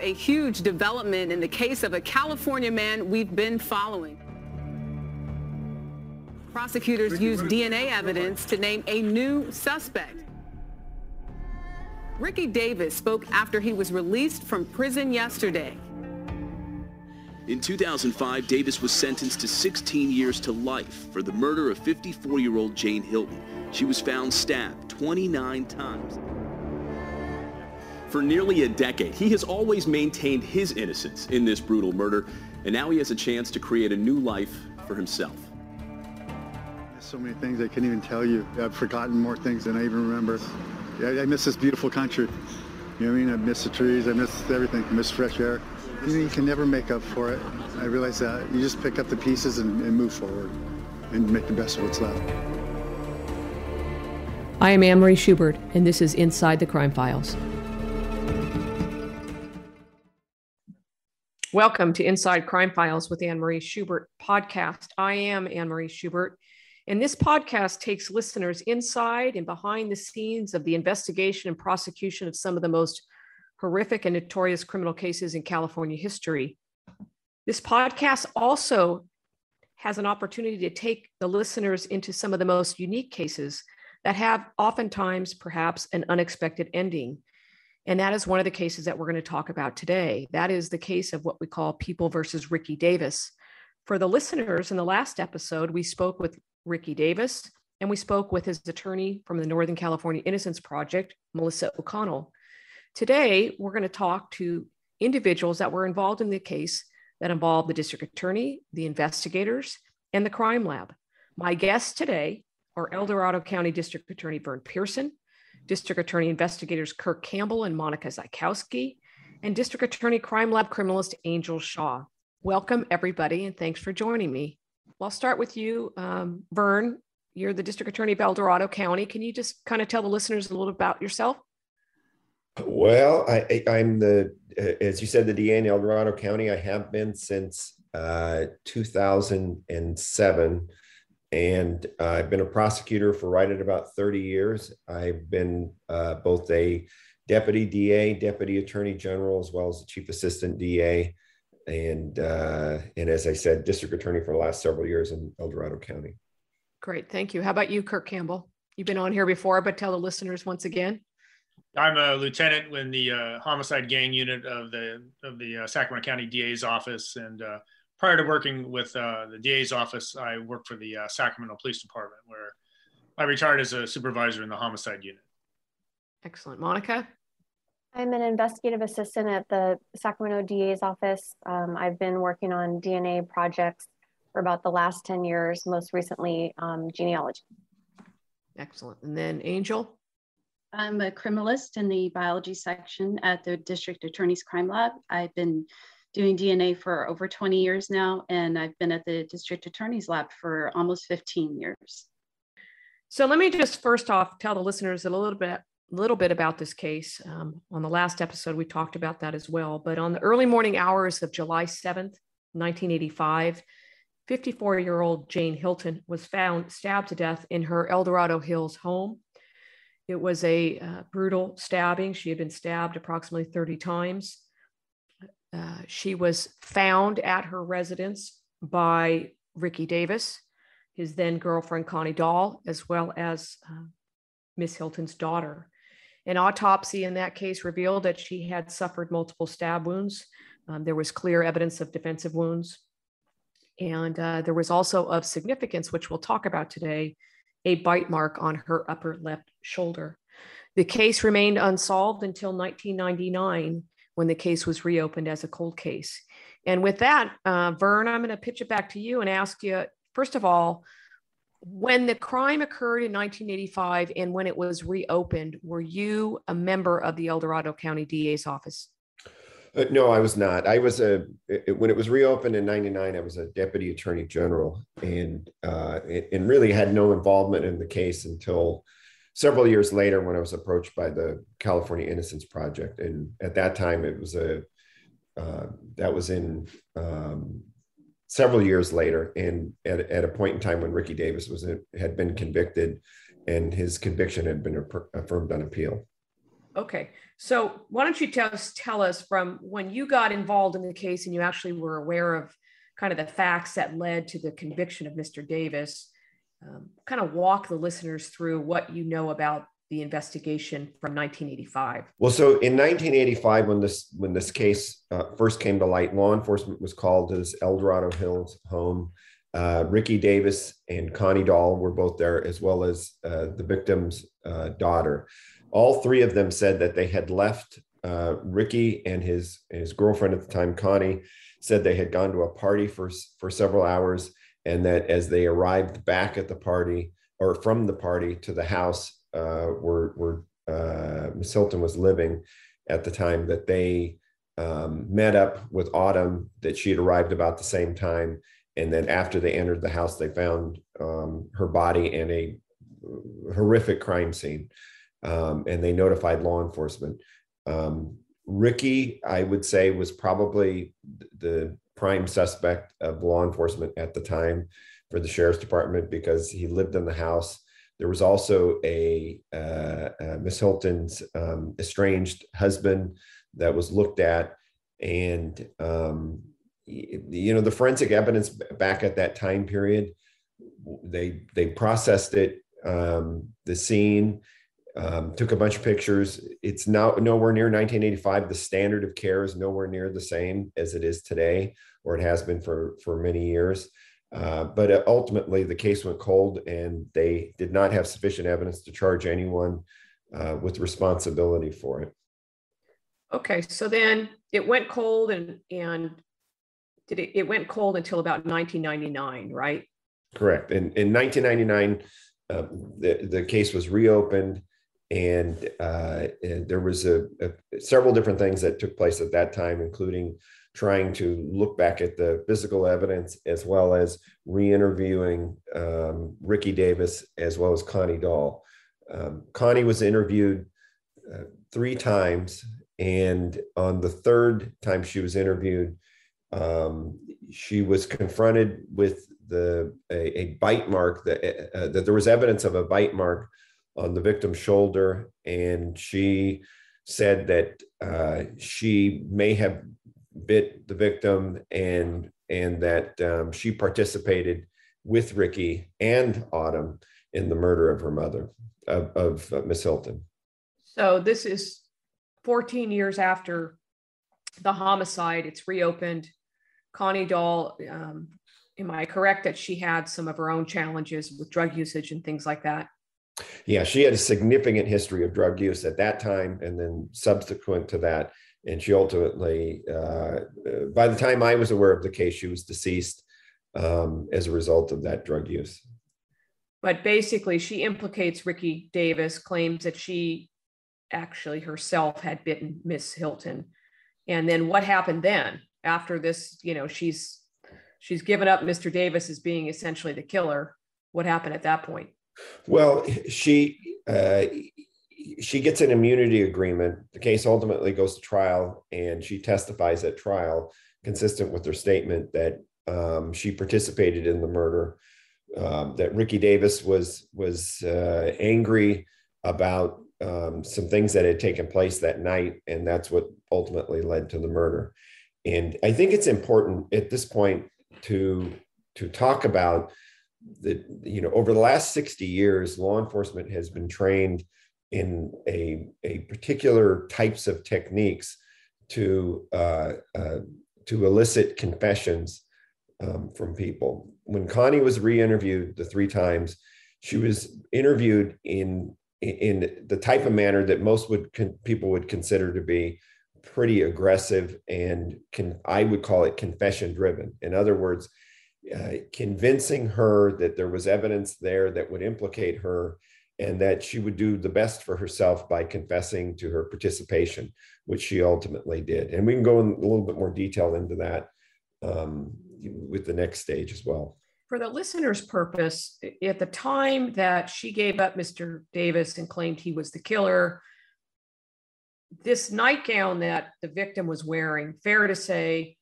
a huge development in the case of a California man we've been following. Prosecutors used DNA evidence to name a new suspect. Ricky Davis spoke after he was released from prison yesterday. In 2005, Davis was sentenced to 16 years to life for the murder of 54-year-old Jane Hilton. She was found stabbed 29 times. For nearly a decade, he has always maintained his innocence in this brutal murder, and now he has a chance to create a new life for himself. There's so many things I can't even tell you. I've forgotten more things than I even remember. I, I miss this beautiful country. You know what I mean? I miss the trees. I miss everything. I miss fresh air. You know, you can never make up for it. I realize that. You just pick up the pieces and, and move forward and make the best of what's left. I am Anne Marie Schubert, and this is Inside the Crime Files. Welcome to Inside Crime Files with Anne Marie Schubert podcast. I am Anne Marie Schubert, and this podcast takes listeners inside and behind the scenes of the investigation and prosecution of some of the most horrific and notorious criminal cases in California history. This podcast also has an opportunity to take the listeners into some of the most unique cases that have oftentimes perhaps an unexpected ending. And that is one of the cases that we're going to talk about today. That is the case of what we call People versus Ricky Davis. For the listeners in the last episode, we spoke with Ricky Davis and we spoke with his attorney from the Northern California Innocence Project, Melissa O'Connell. Today, we're going to talk to individuals that were involved in the case that involved the district attorney, the investigators, and the crime lab. My guests today are El Dorado County District Attorney Vern Pierson, District Attorney investigators Kirk Campbell and Monica Zykowski, and District Attorney Crime Lab criminalist Angel Shaw. Welcome, everybody, and thanks for joining me. Well, I'll start with you, um, Vern. You're the District Attorney of El Dorado County. Can you just kind of tell the listeners a little about yourself? Well, I, am the, as you said, the DA in El Dorado County. I have been since uh, 2007 and uh, I've been a prosecutor for right at about 30 years. I've been uh, both a deputy DA, deputy attorney general, as well as the chief assistant DA, and uh, and as I said, district attorney for the last several years in El Dorado County. Great, thank you. How about you, Kirk Campbell? You've been on here before, but tell the listeners once again. I'm a lieutenant in the uh, homicide gang unit of the of the uh, Sacramento County DA's office, and uh, prior to working with uh, the DA's office, I worked for the uh, Sacramento Police Department, where I retired as a supervisor in the homicide unit. Excellent. Monica? I'm an investigative assistant at the Sacramento DA's office. Um, I've been working on DNA projects for about the last 10 years, most recently um, genealogy. Excellent. And then Angel? I'm a criminalist in the biology section at the District Attorney's Crime Lab. I've been doing DNA for over 20 years now, and I've been at the district attorney's lab for almost 15 years. So let me just first off tell the listeners a little bit, little bit about this case. Um, on the last episode, we talked about that as well. But on the early morning hours of July 7th, 1985, 54 year old Jane Hilton was found stabbed to death in her El Dorado Hills home. It was a uh, brutal stabbing. She had been stabbed approximately 30 times. Uh, she was found at her residence by Ricky Davis, his then girlfriend Connie Dahl, as well as uh, Miss Hilton's daughter. An autopsy in that case revealed that she had suffered multiple stab wounds. Um, there was clear evidence of defensive wounds. And uh, there was also of significance, which we'll talk about today, a bite mark on her upper left shoulder. The case remained unsolved until 1999 when the case was reopened as a cold case. And with that, uh, Vern, I'm going to pitch it back to you and ask you first of all, when the crime occurred in 1985 and when it was reopened, were you a member of the El Dorado County DA's office? Uh, no, I was not. I was a it, when it was reopened in '99. I was a deputy attorney general, and uh, and really had no involvement in the case until several years later when I was approached by the California Innocence Project. And at that time, it was a, uh, that was in um, several years later. And at, at a point in time when Ricky Davis was, had been convicted and his conviction had been affirmed on appeal. Okay, so why don't you tell us, tell us from when you got involved in the case and you actually were aware of kind of the facts that led to the conviction of Mr. Davis, um, kind of walk the listeners through what you know about the investigation from 1985. Well, so in 1985, when this when this case uh, first came to light, law enforcement was called to this El Dorado Hills home. Uh, Ricky Davis and Connie Dahl were both there, as well as uh, the victim's uh, daughter all three of them said that they had left. Uh, Ricky and his his girlfriend at the time, Connie, said they had gone to a party for for several hours, and that as they arrived back at the party or from the party to the house uh, where where uh, Miss Hilton was living at the time, that they um, met up with Autumn. That she had arrived about the same time, and then after they entered the house, they found um, her body in a horrific crime scene um, and they notified law enforcement. Um, Ricky, I would say, was probably the prime suspect of law enforcement at the time for the sheriff's department because he lived in the house. There was also a uh, uh, Miss Hilton's um, estranged husband that was looked at, and um, you know the forensic evidence back at that time period. They they processed it, um, the scene um, took a bunch of pictures. It's now nowhere near 1985. The standard of care is nowhere near the same as it is today, or it has been for for many years. Uh, but uh, ultimately, the case went cold, and they did not have sufficient evidence to charge anyone uh, with responsibility for it. Okay, so then it went cold, and and did it? It went cold until about 1999, right? Correct. In in 1999, uh, the the case was reopened and, uh, and there was a, a, several different things that took place at that time, including trying to look back at the physical evidence as well as re-interviewing um, Ricky Davis as well as Connie Dahl. Um, Connie was interviewed uh, three times, and on the third time she was interviewed, um, she was confronted with the a, a bite mark that uh, that there was evidence of a bite mark on the victim's shoulder, and she said that uh, she may have bit the victim and and that um, she participated with Ricky and Autumn in the murder of her mother, of, of uh, Miss Hilton. So this is 14 years after the homicide. It's reopened. Connie Dahl, um, am I correct that she had some of her own challenges with drug usage and things like that? Yeah, she had a significant history of drug use at that time and then subsequent to that. And she ultimately, uh, by the time I was aware of the case, she was deceased um, as a result of that drug use. But basically, she implicates Ricky Davis, claims that she actually herself had bitten Miss Hilton. And then what happened then after this? You know, she's she's given up Mr. Davis as being essentially the killer. What happened at that point? Well, she uh, she gets an immunity agreement. The case ultimately goes to trial, and she testifies at trial, consistent with her statement that um, she participated in the murder. Um, that Ricky Davis was was uh, angry about um, some things that had taken place that night, and that's what ultimately led to the murder. And I think it's important at this point to to talk about that you know over the last 60 years law enforcement has been trained in a, a particular types of techniques to uh, uh, to elicit confessions um, from people. When connie was re-interviewed the three times she was interviewed in in the type of manner that most would con- people would consider to be pretty aggressive and can i would call it confession driven in other words uh, convincing her that there was evidence there that would implicate her and that she would do the best for herself by confessing to her participation, which she ultimately did. And we can go in a little bit more detail into that um, with the next stage as well. For the listener's purpose, at the time that she gave up Mr. Davis and claimed he was the killer, this nightgown that the victim was wearing, fair to say,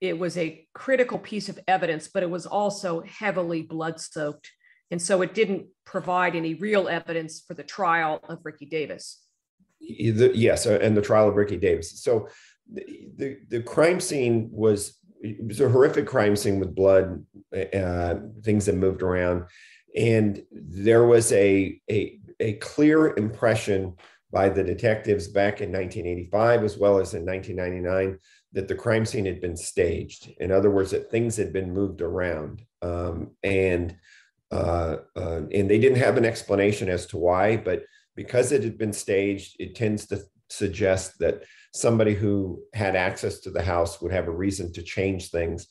it was a critical piece of evidence, but it was also heavily blood soaked. And so it didn't provide any real evidence for the trial of Ricky Davis. Yes, uh, and the trial of Ricky Davis. So the, the, the crime scene was it was a horrific crime scene with blood, uh, things that moved around, and there was a a, a clear impression by the detectives back in 1985 as well as in 1999 that the crime scene had been staged. In other words, that things had been moved around, um, and uh, uh, and they didn't have an explanation as to why, but because it had been staged, it tends to suggest that somebody who had access to the house would have a reason to change things.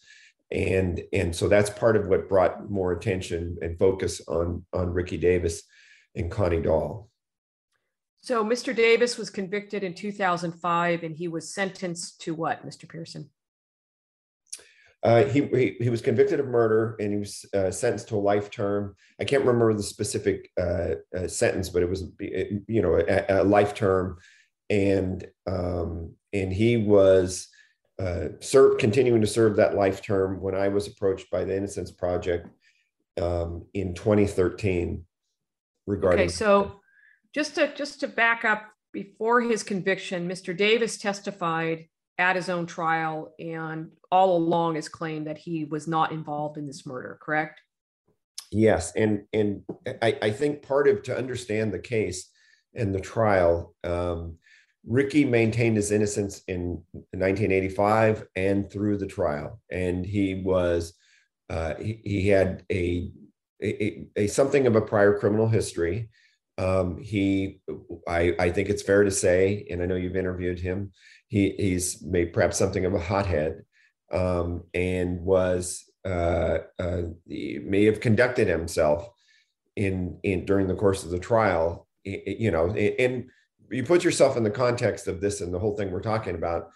And and so that's part of what brought more attention and focus on on ricky davis and connie dahl. So mr davis was convicted in 2005 and he was sentenced to what mr pierson uh, he, he, he was convicted of murder and he was uh, sentenced to a life term. I can't remember the specific uh, uh sentence, but it was you know a, a life term and um, and he was uh, serve, continuing to serve that life term when I was approached by the Innocence Project um, in 2013 regarding. Okay, so just to just to back up, before his conviction, Mr. Davis testified at his own trial and all along has claimed that he was not involved in this murder. Correct? Yes, and and I, I think part of to understand the case and the trial. Um, Ricky maintained his innocence in 1985 and through the trial, and he was uh, he, he, had a, a, a, something of a prior criminal history. Um, he, I, I think it's fair to say, and I know you've interviewed him. He, he's made perhaps something of a hothead, um, and was uh, uh, may have conducted himself in in during the course of the trial. You know, and you put yourself in the context of this and the whole thing we're talking about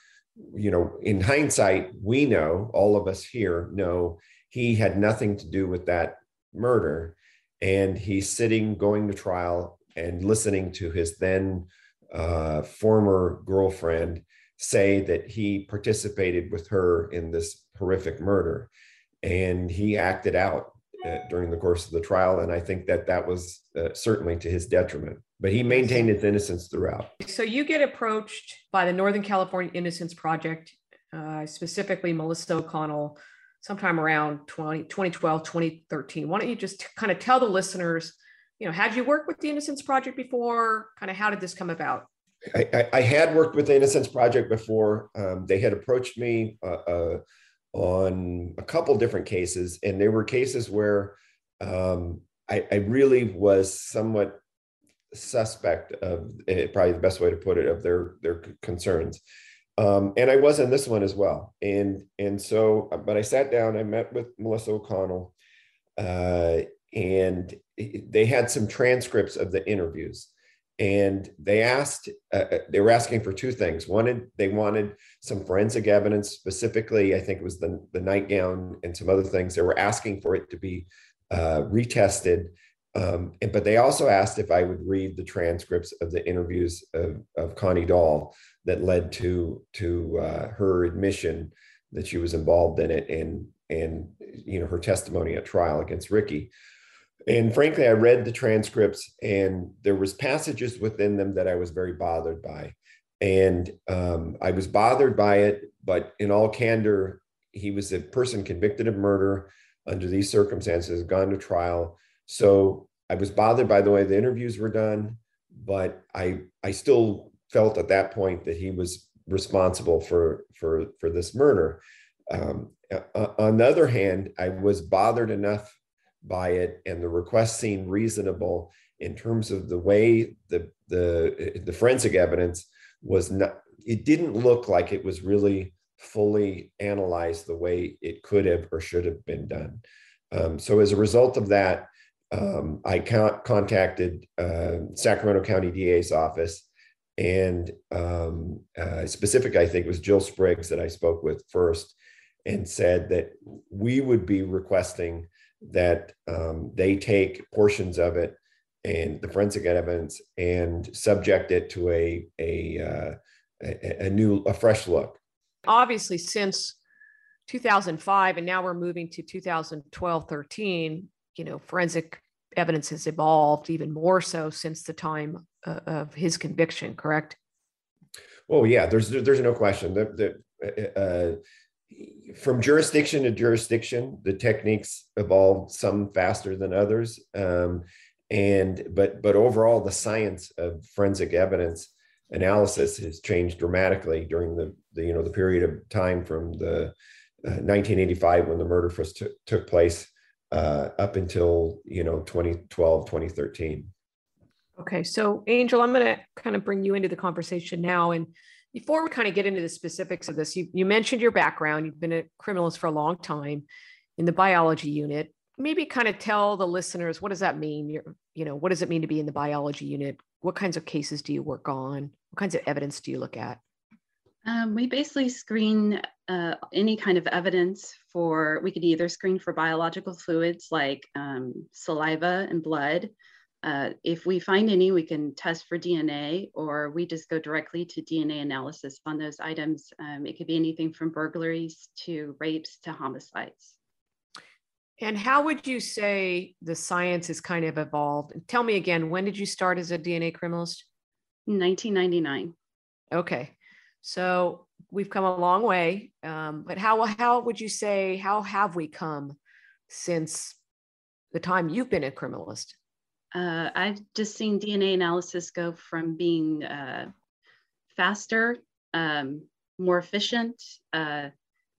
you know in hindsight we know all of us here know he had nothing to do with that murder and he's sitting going to trial and listening to his then uh, former girlfriend say that he participated with her in this horrific murder and he acted out uh, during the course of the trial and i think that that was uh, certainly to his detriment but he maintained his innocence throughout. So you get approached by the Northern California Innocence Project, uh, specifically Melissa O'Connell, sometime around 20, 2012, 2013. Why don't you just kind of tell the listeners, you know, had you worked with the Innocence Project before? Kind of how did this come about? I, I, had worked with the Innocence Project before. Um, they had approached me uh, uh, on a couple different cases, and there were cases where um, I, I really was somewhat suspect of eh, probably the best way to put it of their their concerns. Um, and i was in this one as well. And and so but i sat down i met with melissa o'connell uh, and they had some transcripts of the interviews and they asked uh, uh, they were asking for two things. Wanted they wanted some forensic evidence specifically i think it was the, the nightgown and some other things. They were asking for it to be uh, retested. Um, and, but they also asked if I would read the transcripts of the interviews of, of Connie Dahl that led to to uh, her admission that she was involved in it and and you know her testimony at trial against Ricky. And frankly, I read the transcripts and there was passages within them that I was very bothered by. And um, I was bothered by it, but in all candor, he was a person convicted of murder under these circumstances, gone to trial so I was bothered by the way the interviews were done, but I I still felt at that point that he was responsible for for for this murder. Um, on the other hand, I was bothered enough by it, and the request seemed reasonable in terms of the way the the the forensic evidence was not. It didn't look like it was really fully analyzed the way it could have or should have been done. Um, so as a result of that, um, I con- contacted uh, Sacramento County DA's office, and um, uh, specific, I think, was Jill Spriggs that I spoke with first, and said that we would be requesting that um, they take portions of it and the forensic evidence and subject it to a a, uh, a, a new a fresh look. Obviously, since 2005 and now we're moving to 2012 13 you know, forensic evidence has evolved even more so since the time uh, of his conviction, correct? well yeah, there's there's no question that that uh, from jurisdiction to jurisdiction, the techniques evolved some faster than others, um, and but but overall, the science of forensic evidence analysis has changed dramatically during the, the you know the period of time from the uh, 1985 when the murder first t- took place uh, up until you know 2012 2013 okay so angel i'm going to kind of bring you into the conversation now and before we kind of get into the specifics of this you, you mentioned your background. You've been a criminalist for a long time in the biology unit. Maybe kind of tell the listeners what does that mean? You're, you know what does it mean to be in the biology unit? What kinds of cases do you work on? What kinds of evidence do you look at? Um, we basically screen uh, any kind of evidence for we could either screen for biological fluids like um, saliva and blood uh, if we find any we can test for dna or we just go directly to dna analysis on those items um, it could be anything from burglaries to rapes to homicides and how would you say the science has kind of evolved? Tell me again, when did you start as a DNA criminalist? 1999. Okay. So we've come a long way. Um, but how, how would you say, how have we come since the time you've been a criminalist? Uh, I've just seen DNA analysis go from being uh, faster, um, more efficient. Uh,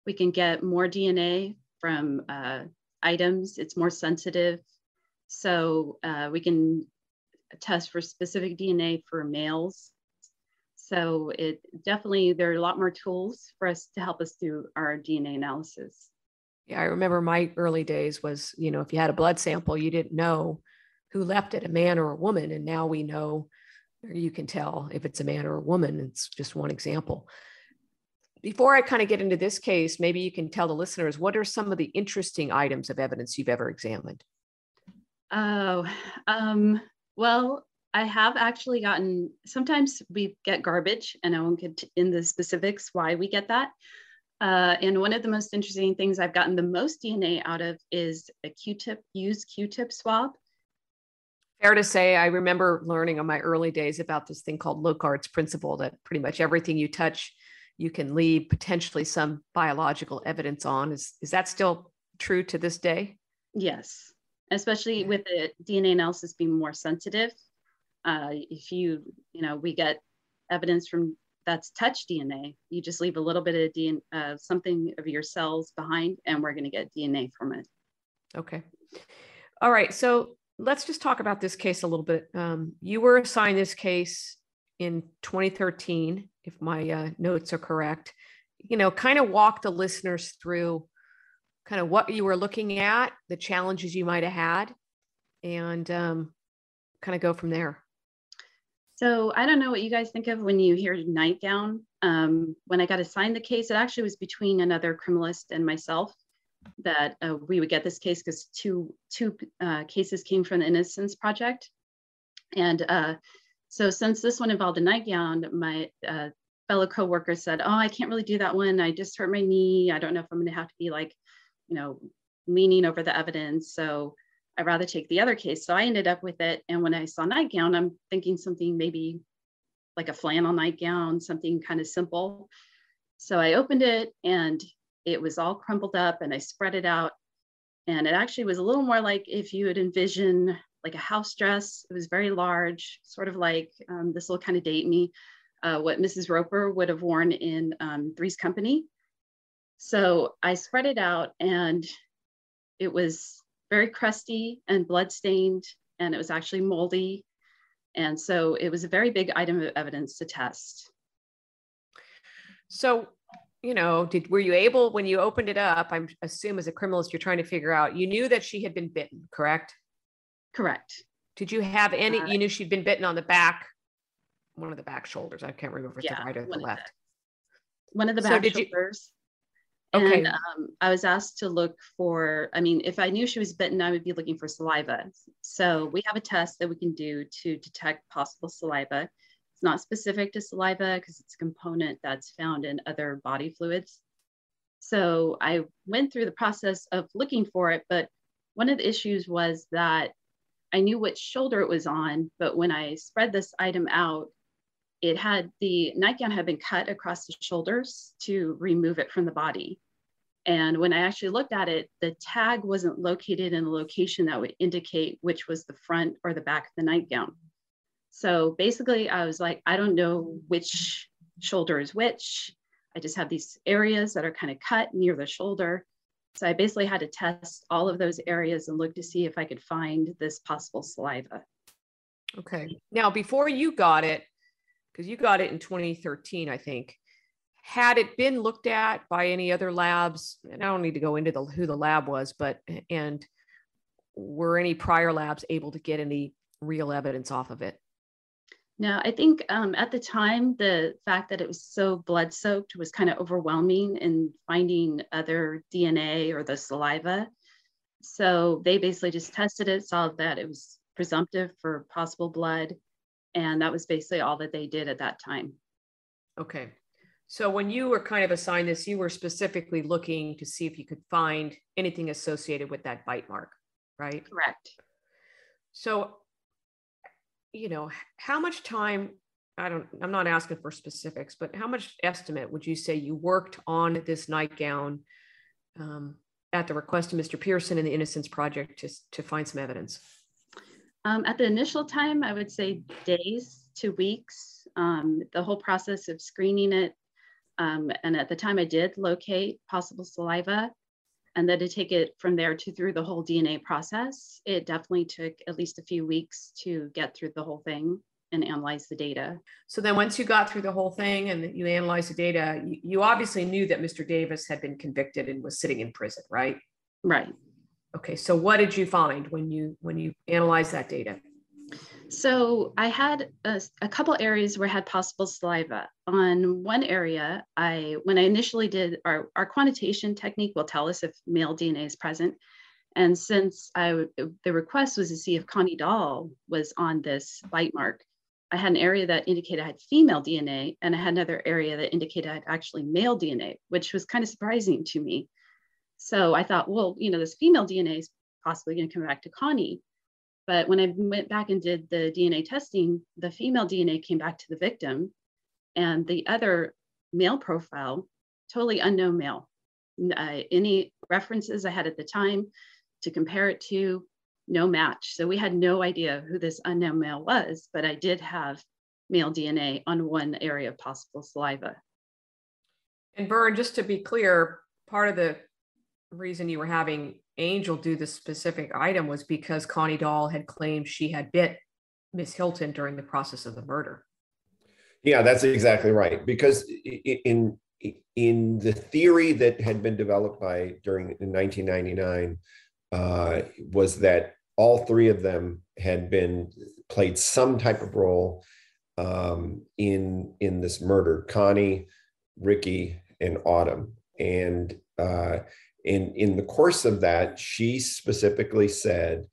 we can get more DNA from uh, items, it's more sensitive. So uh, we can test for specific DNA for males. So it definitely, there are a lot more tools for us to help us do our DNA analysis. Yeah, I remember my early days was, you know, if you had a blood sample, you didn't know who left it, a man or a woman. And now we know, you can tell if it's a man or a woman. It's just one example before I kind of get into this case, maybe you can tell the listeners what are some of the interesting items of evidence you've ever examined? Oh, um, well, I have actually gotten, sometimes we get garbage, and I won't get in the specifics why we get that. Uh, and one of the most interesting things I've gotten the most DNA out of is a Q-tip, used Q-tip swab. Fair to say, I remember learning in my early days about this thing called Locard's principle that pretty much everything you touch you can leave potentially some biological evidence on. Is, is that still true to this day? Yes, especially with the DNA analysis being more sensitive. Uh, if you, you know, we get evidence from that's touch DNA, you just leave a little bit of DNA, uh, something of your cells behind, and we're going to get DNA from it. Okay. All right. So let's just talk about this case a little bit. Um, you were assigned this case in 2013 if my uh, notes are correct, you know, kind of walk the listeners through kind of what you were looking at, the challenges you might have had, and um, kind of go from there. So I don't know what you guys think of when you hear nightgown. Um, when I got assigned the case, it actually was between another criminalist and myself that uh, we would get this case because two two uh, cases came from the Innocence Project, and uh, so since this one involved a nightgown, my uh, fellow coworker said, "Oh, I can't really do that one. I just hurt my knee. I don't know if I'm going to have to be like, you know, leaning over the evidence. So I'd rather take the other case." So I ended up with it. And when I saw nightgown, I'm thinking something maybe like a flannel nightgown, something kind of simple. So I opened it and it was all crumpled up, and I spread it out. And it actually was a little more like if you would envision like a house dress. It was very large, sort of like um, this will kind of date me, uh, what Mrs. Roper would have worn in um, Three's Company. So I spread it out and it was very crusty and bloodstained and it was actually moldy. And so it was a very big item of evidence to test. So, you know, did were you able when you opened it up? I'm assume as a criminalist, you're trying to figure out. You knew that she had been bitten, correct? Correct. Did you have any? Uh, you knew she'd been bitten on the back, one of the back shoulders. I can't remember if it's yeah, the right or the left. The, one of the back so shoulders. You, okay. And um, I was asked to look for, I mean, if I knew she was bitten, I would be looking for saliva. So we have a test that we can do to detect possible saliva. It's not specific to saliva because it's a component that's found in other body fluids. So I went through the process of looking for it, but one of the issues was that I knew which shoulder it was on, but when I spread this item out, it had the nightgown had been cut across the shoulders to remove it from the body. And when I actually looked at it, the tag wasn't located in a location that would indicate which was the front or the back of the nightgown. So basically, I was like, I don't know which shoulder is which. I just have these areas that are kind of cut near the shoulder. So I basically had to test all of those areas and look to see if I could find this possible saliva. Okay. Now, before you got it, because you got it in 2013, I think, had it been looked at by any other labs, and I don't need to go into the who the lab was, but and were any prior labs able to get any real evidence off of it? No, I think um, at the time, the fact that it was so blood soaked was kind of overwhelming in finding other DNA or the saliva. So they basically just tested it, saw that it was presumptive for possible blood. And that was basically all that they did at that time. Okay. So when you were kind of assigned this, you were specifically looking to see if you could find anything associated with that bite mark, right? Correct. So you know, how much time, I don't, I'm not asking for specifics, but how much estimate would you say you worked on this nightgown um, at the request of Mr. Pierson and the Innocence Project to, to find some evidence? Um, at the initial time, I would say days to weeks. Um, the whole process of screening it. Um, and at the time I did locate possible saliva, and then to take it from there to through the whole DNA process, it definitely took at least a few weeks to get through the whole thing and analyze the data. So then once you got through the whole thing and you analyzed the data, you, you obviously knew that Mr. Davis had been convicted and was sitting in prison, right? Right. Okay. So what did you find when you when you analyzed that data? So I had a, a, couple areas where I had possible saliva. On one area, I when I initially did our, our quantitation technique will tell us if male DNA is present. And since I the request was to see if Connie Dahl was on this bite mark, I had an area that indicated I had female DNA, and I had another area that indicated I had actually male DNA, which was kind of surprising to me. So I thought, well, you know, this female DNA is possibly going to come back to Connie. But when I went back and did the DNA testing, the female DNA came back to the victim, and the other male profile, totally unknown male. Uh, any references I had at the time to compare it to, no match. So we had no idea who this unknown male was, but I did have male DNA on one area of possible saliva. And Vern, just to be clear, part of the reason you were having Angel do the specific item was because Connie Dahl had claimed she had bit Miss Hilton during the process of the murder. Yeah, that's exactly right. Because in in the theory that had been developed by during in 1999 uh, was that all three of them had been played some type of role um, in in this murder. Connie, Ricky, and Autumn, and uh, in in the course of that she specifically said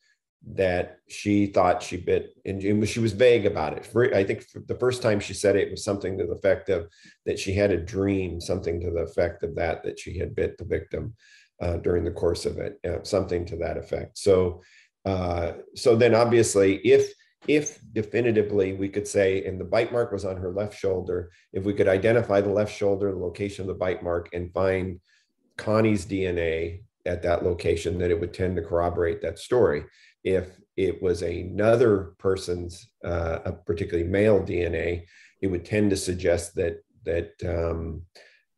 that she thought she bit and she was vague about it. I think the first time she said it was something to the effect of that she had a dream something to the effect of that that she had bit the victim uh, during the course of it uh, something to that effect. So uh, so then obviously if if definitively we could say and the bite mark was on her left shoulder if we could identify the left shoulder the location of the bite mark and find Connie's DNA at that location, that it would tend to corroborate that story. If it was another person's, uh, particularly male DNA, it would tend to suggest that that um,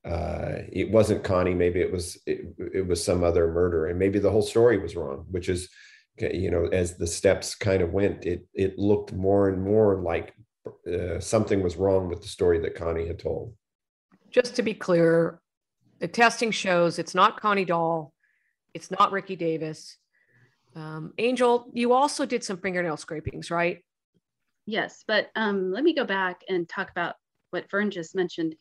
uh, it wasn't Connie. Maybe it was it, it was some other murder, and maybe the whole story was wrong. Which is, you know, as the steps kind of went, it it looked more and more like uh, something was wrong with the story that Connie had told. Just to be clear, the testing shows it's not Connie Dahl, it's not Ricky Davis. Um, Angel, you also did some fingernail scrapings, right? Yes, but um, let me go back and talk about what Vern just mentioned.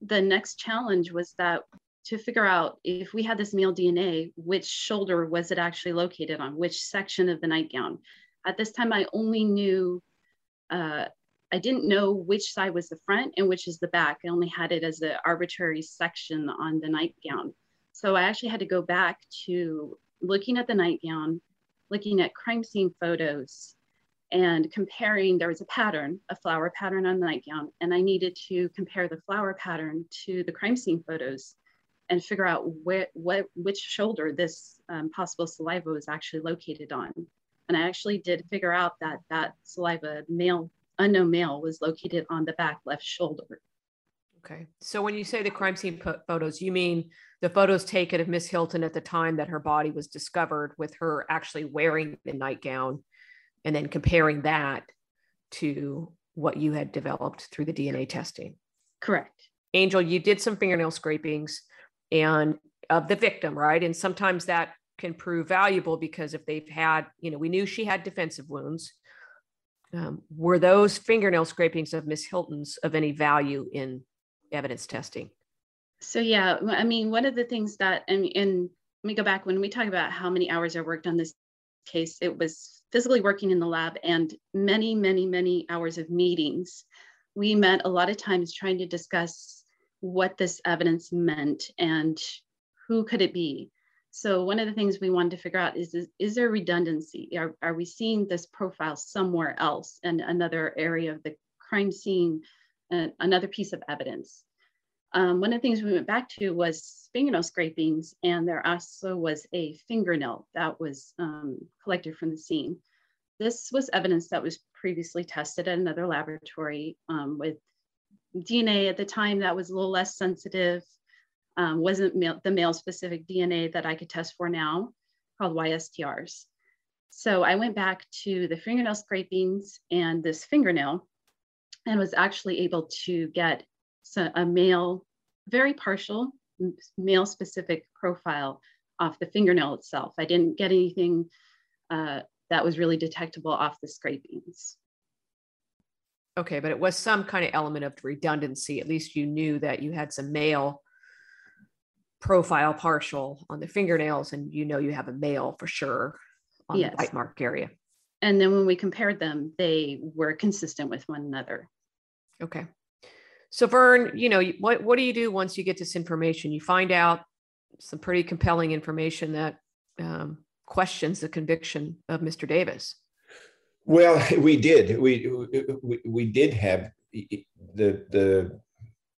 The next challenge was that to figure out if we had this male DNA, which shoulder was it actually located on, which section of the nightgown. At this time, I only knew uh, I didn't know which side was the front and which is the back. I only had it as an arbitrary section on the nightgown. So I actually had to go back to looking at the nightgown, looking at crime scene photos and comparing, there was a pattern, a flower pattern on the nightgown, and I needed to compare the flower pattern to the crime scene photos and figure out where, what, which shoulder this um, possible saliva was actually located on. And I actually did figure out that that saliva male, unknown male was located on the back left shoulder. Okay. So when you say the crime scene photos, you mean the photos taken of Miss Hilton at the time that her body was discovered with her actually wearing the nightgown and then comparing that to what you had developed through the DNA testing. Correct. Angel, you did some fingernail scrapings and of the victim, right? And sometimes that can prove valuable because if they've had, you know, we knew she had defensive wounds. Um, were those fingernail scrapings of Miss Hilton's of any value in evidence testing? So yeah, I mean, one of the things that, and, and let me go back when we talk about how many hours I worked on this case, it was physically working in the lab and many, many, many hours of meetings. We met a lot of times trying to discuss what this evidence meant and who could it be. So one of the things we wanted to figure out is, is, is there redundancy? Are, are we seeing this profile somewhere else in another area of the crime scene, uh, another piece of evidence? Um, one of the things we went back to was fingernail scrapings, and there also was a fingernail that was um, collected from the scene. This was evidence that was previously tested at another laboratory um, with DNA at the time that was a little less sensitive, um, wasn't male, the male specific DNA that I could test for now, called YSTRs. So I went back to the fingernail scrapings and this fingernail and was actually able to get a male, very partial male specific profile off the fingernail itself. I didn't get anything uh, that was really detectable off the scrapings. Okay, but it was some kind of element of redundancy. At least you knew that you had some male profile partial on the fingernails, and you know you have a male for sure on yes. the bite mark area. And then when we compared them, they were consistent with one another. Okay. So Vern, you know, what what do you do once you get this information? You find out some pretty compelling information that um, questions the conviction of Mr. Davis. Well, we did. We we, we did have the the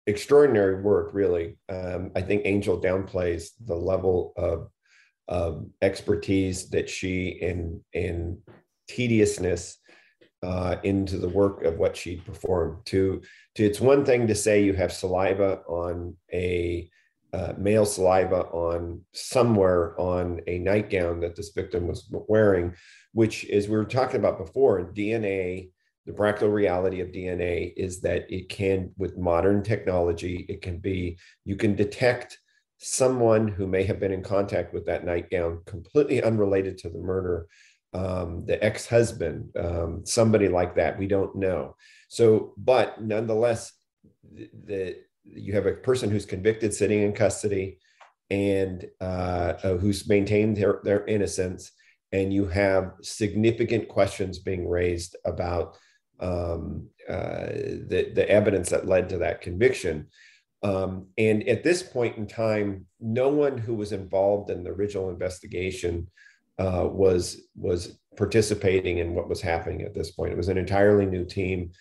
extraordinary work. Really, um, I think Angel downplays the level of of expertise that she and and tediousness uh, into the work of what she performed. To, to it's one thing to say you have saliva on a uh, male saliva on somewhere on a nightgown that this victim was wearing, which, as we were talking about before, DNA. The practical reality of DNA is that it can, with modern technology, it can be you can detect someone who may have been in contact with that nightgown completely unrelated to the murder um, the ex-husband, um, somebody like that. We don't know. So, but nonetheless, the, the you have a person who's convicted, sitting in custody, and uh, uh, who's maintained their, their innocence, and you have significant questions being raised about um, uh, the the evidence that led to that conviction. Um, and at this point in time, no one who was involved in the original investigation uh, was was participating in what was happening at this point. It was an entirely new team,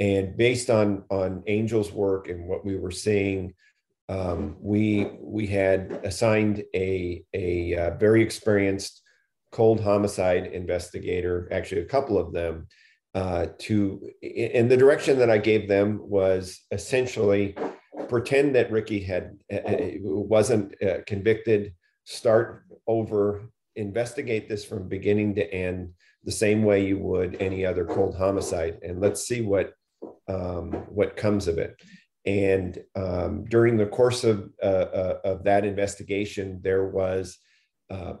and based on on Angel's work and what we were seeing, um, we we had assigned a a uh, very experienced cold homicide investigator, actually a couple of them, uh, to in the direction that I gave them was essentially pretend that Ricky had uh wasn't uh, convicted, start over investigate this from beginning to end the same way you would any other cold homicide, and let's see what um, what comes of it. And um, during the course of uh, uh, of that investigation, there was uh,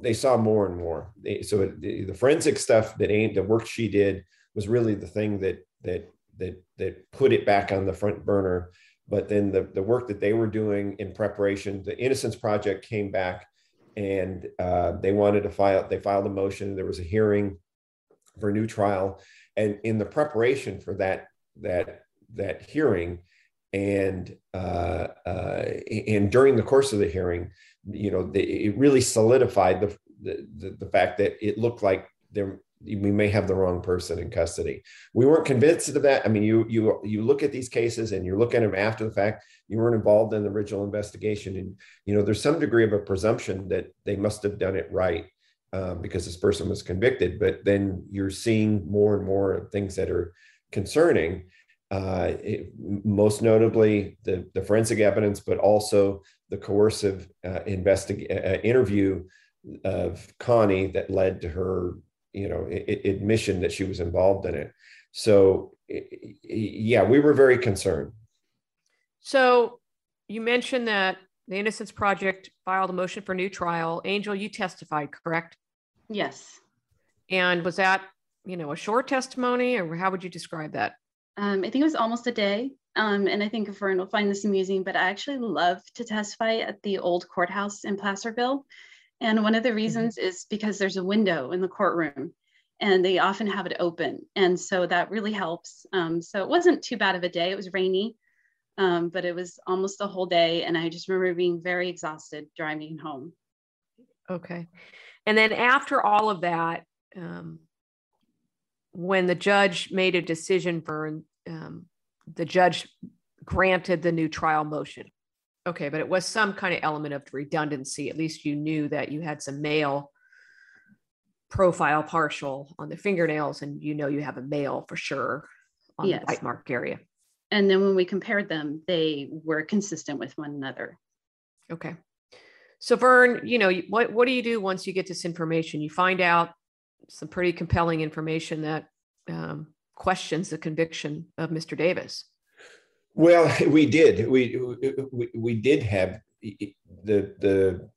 they saw more and more. They, so the, the, forensic stuff that ain't the work she did was really the thing that that that that put it back on the front burner. But then the the work that they were doing in preparation, the Innocence Project came back and uh, they wanted to file they filed a motion there was a hearing for a new trial and in the preparation for that that that hearing and uh, uh, and during the course of the hearing you know it really solidified the the, the, the fact that it looked like there we may have the wrong person in custody. We weren't convinced of that. I mean, you you you look at these cases and you look at them after the fact. You weren't involved in the original investigation, and you know there's some degree of a presumption that they must have done it right um, because this person was convicted. But then you're seeing more and more things that are concerning. Uh, it, most notably, the the forensic evidence, but also the coercive uh, investig- uh, interview of Connie that led to her you know admission that she was involved in it. So yeah we were very concerned. So you mentioned that the innocence project filed a motion for new trial. Angel you testified correct? Yes. And was that you know a short testimony or how would you describe that um, i think it was almost a day um, and i think vern will find this amusing but i actually love to testify at the old courthouse in placerville and one of the mm-hmm. reasons mm-hmm. is because there's a window in the courtroom and they often have it open. And so that really helps. Um, so it wasn't too bad of a day. It was rainy, um, but it was almost a whole day. And I just remember being very exhausted driving home. Okay. And then after all of that, um, when the judge made a decision for um, the judge granted the new trial motion Okay, but it was some kind of element of redundancy. At least you knew that you had some male profile partial on the fingernails, and you know you have a male for sure on yes. the bite mark area. And then when we compared them, they were consistent with one another. Okay. So Vern, you know, what what do you do once you get this information? You find out some pretty compelling information that um, questions the conviction of Mr. Davis. Well, we did. We we, we did have the the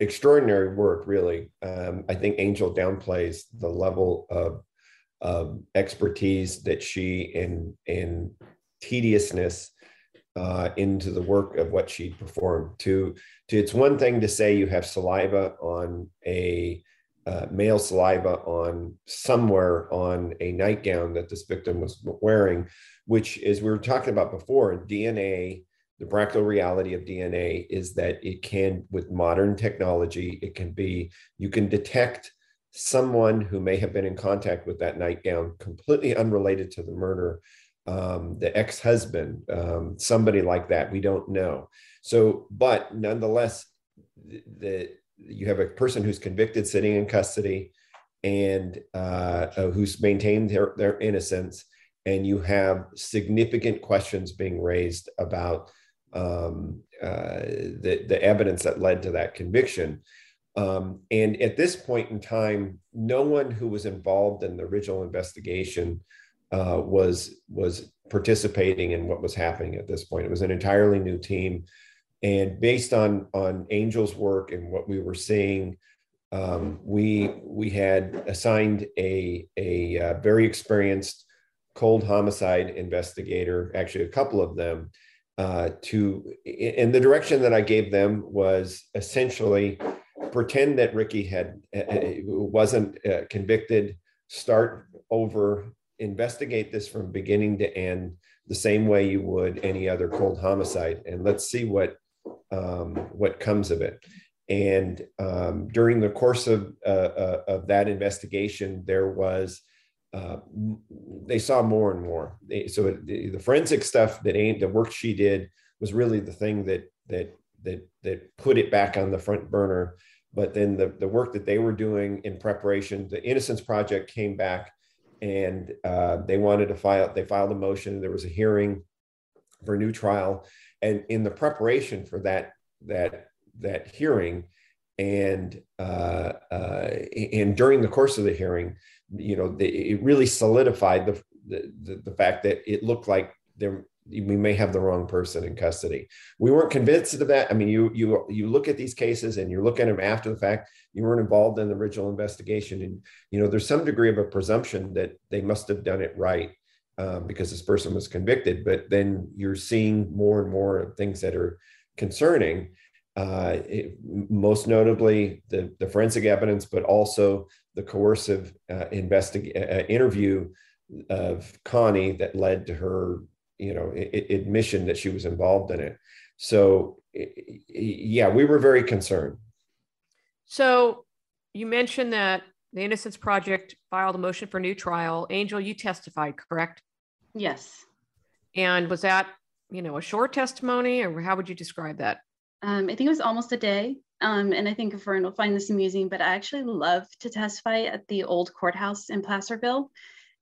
extraordinary work. Really, um, I think Angel downplays the level of of expertise that she and and tediousness uh, into the work of what she performed. To to it's one thing to say you have saliva on a uh, male saliva on somewhere on a nightgown that this victim was wearing, which, as we were talking about before, DNA, the practical reality of DNA is that it can, with modern technology, it can be, you can detect someone who may have been in contact with that nightgown completely unrelated to the murder. Um, the ex-husband, um, somebody like that, we don't know. So, but nonetheless, the, the you have a person who's convicted sitting in custody and uh, uh, who's maintained their, their innocence and you have significant questions being raised about um, uh, the, the evidence that led to that conviction. Um, and at this point in time, no one who was involved in the original investigation uh, was was participating in what was happening at this point. It was an entirely new team, and based on on Angel's work and what we were seeing, um, we we had assigned a a uh, very experienced cold homicide investigator, actually a couple of them, uh, to, and the direction that I gave them was essentially pretend that Ricky had uh, wasn't uh, convicted, start over, investigate this from beginning to end the same way you would any other cold homicide, and let's see what um, what comes of it. And um, during the course of uh, uh, of that investigation, there was uh, they saw more and more. They, so the, the, forensic stuff that ain't the work she did was really the thing that that that that put it back on the front burner. But then the the work that they were doing in preparation, the Innocence Project came back, and uh, they wanted to file. They filed a motion. There was a hearing for a new trial, and in the preparation for that that that hearing, and uh, uh, and during the course of the hearing you know, the, it really solidified the, the, the fact that it looked like there we may have the wrong person in custody. We weren't convinced of that. I mean, you you you look at these cases and you look at them after the fact. You weren't involved in the original investigation, and you know there's some degree of a presumption that they must have done it right um, because this person was convicted. But then you're seeing more and more things that are concerning. Uh, it, most notably, the the forensic evidence, but also the coercive uh, investig- uh, interview of Connie that led to her, you know, I- admission that she was involved in it. So, yeah, we were very concerned. So, you mentioned that the Innocence Project filed a motion for new trial. Angel, you testified, correct? Yes. And was that, you know, a short testimony or how would you describe that? Um, I think it was almost a day. Um, and I think Vern will find this amusing, but I actually love to testify at the old courthouse in Placerville.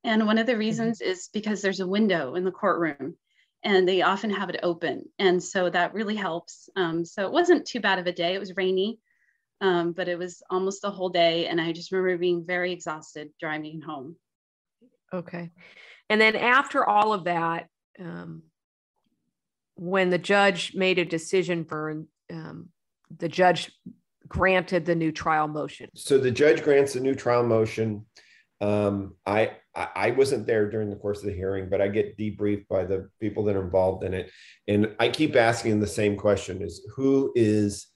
And one of the mm-hmm. reasons mm-hmm. is because there's a window in the courtroom and they often have it open. And so that really helps. Um, so it wasn't too bad of a day. It was rainy, um, but it was almost the whole day. And I just remember being very exhausted driving home. Okay. And then after all of that, um, when the judge made a decision for um, the judge granted the new trial motion. So the judge grants the new trial motion. Um, I I wasn't there during the course of the hearing, but I get debriefed by the people that are involved in it, and I keep asking the same question: Is who is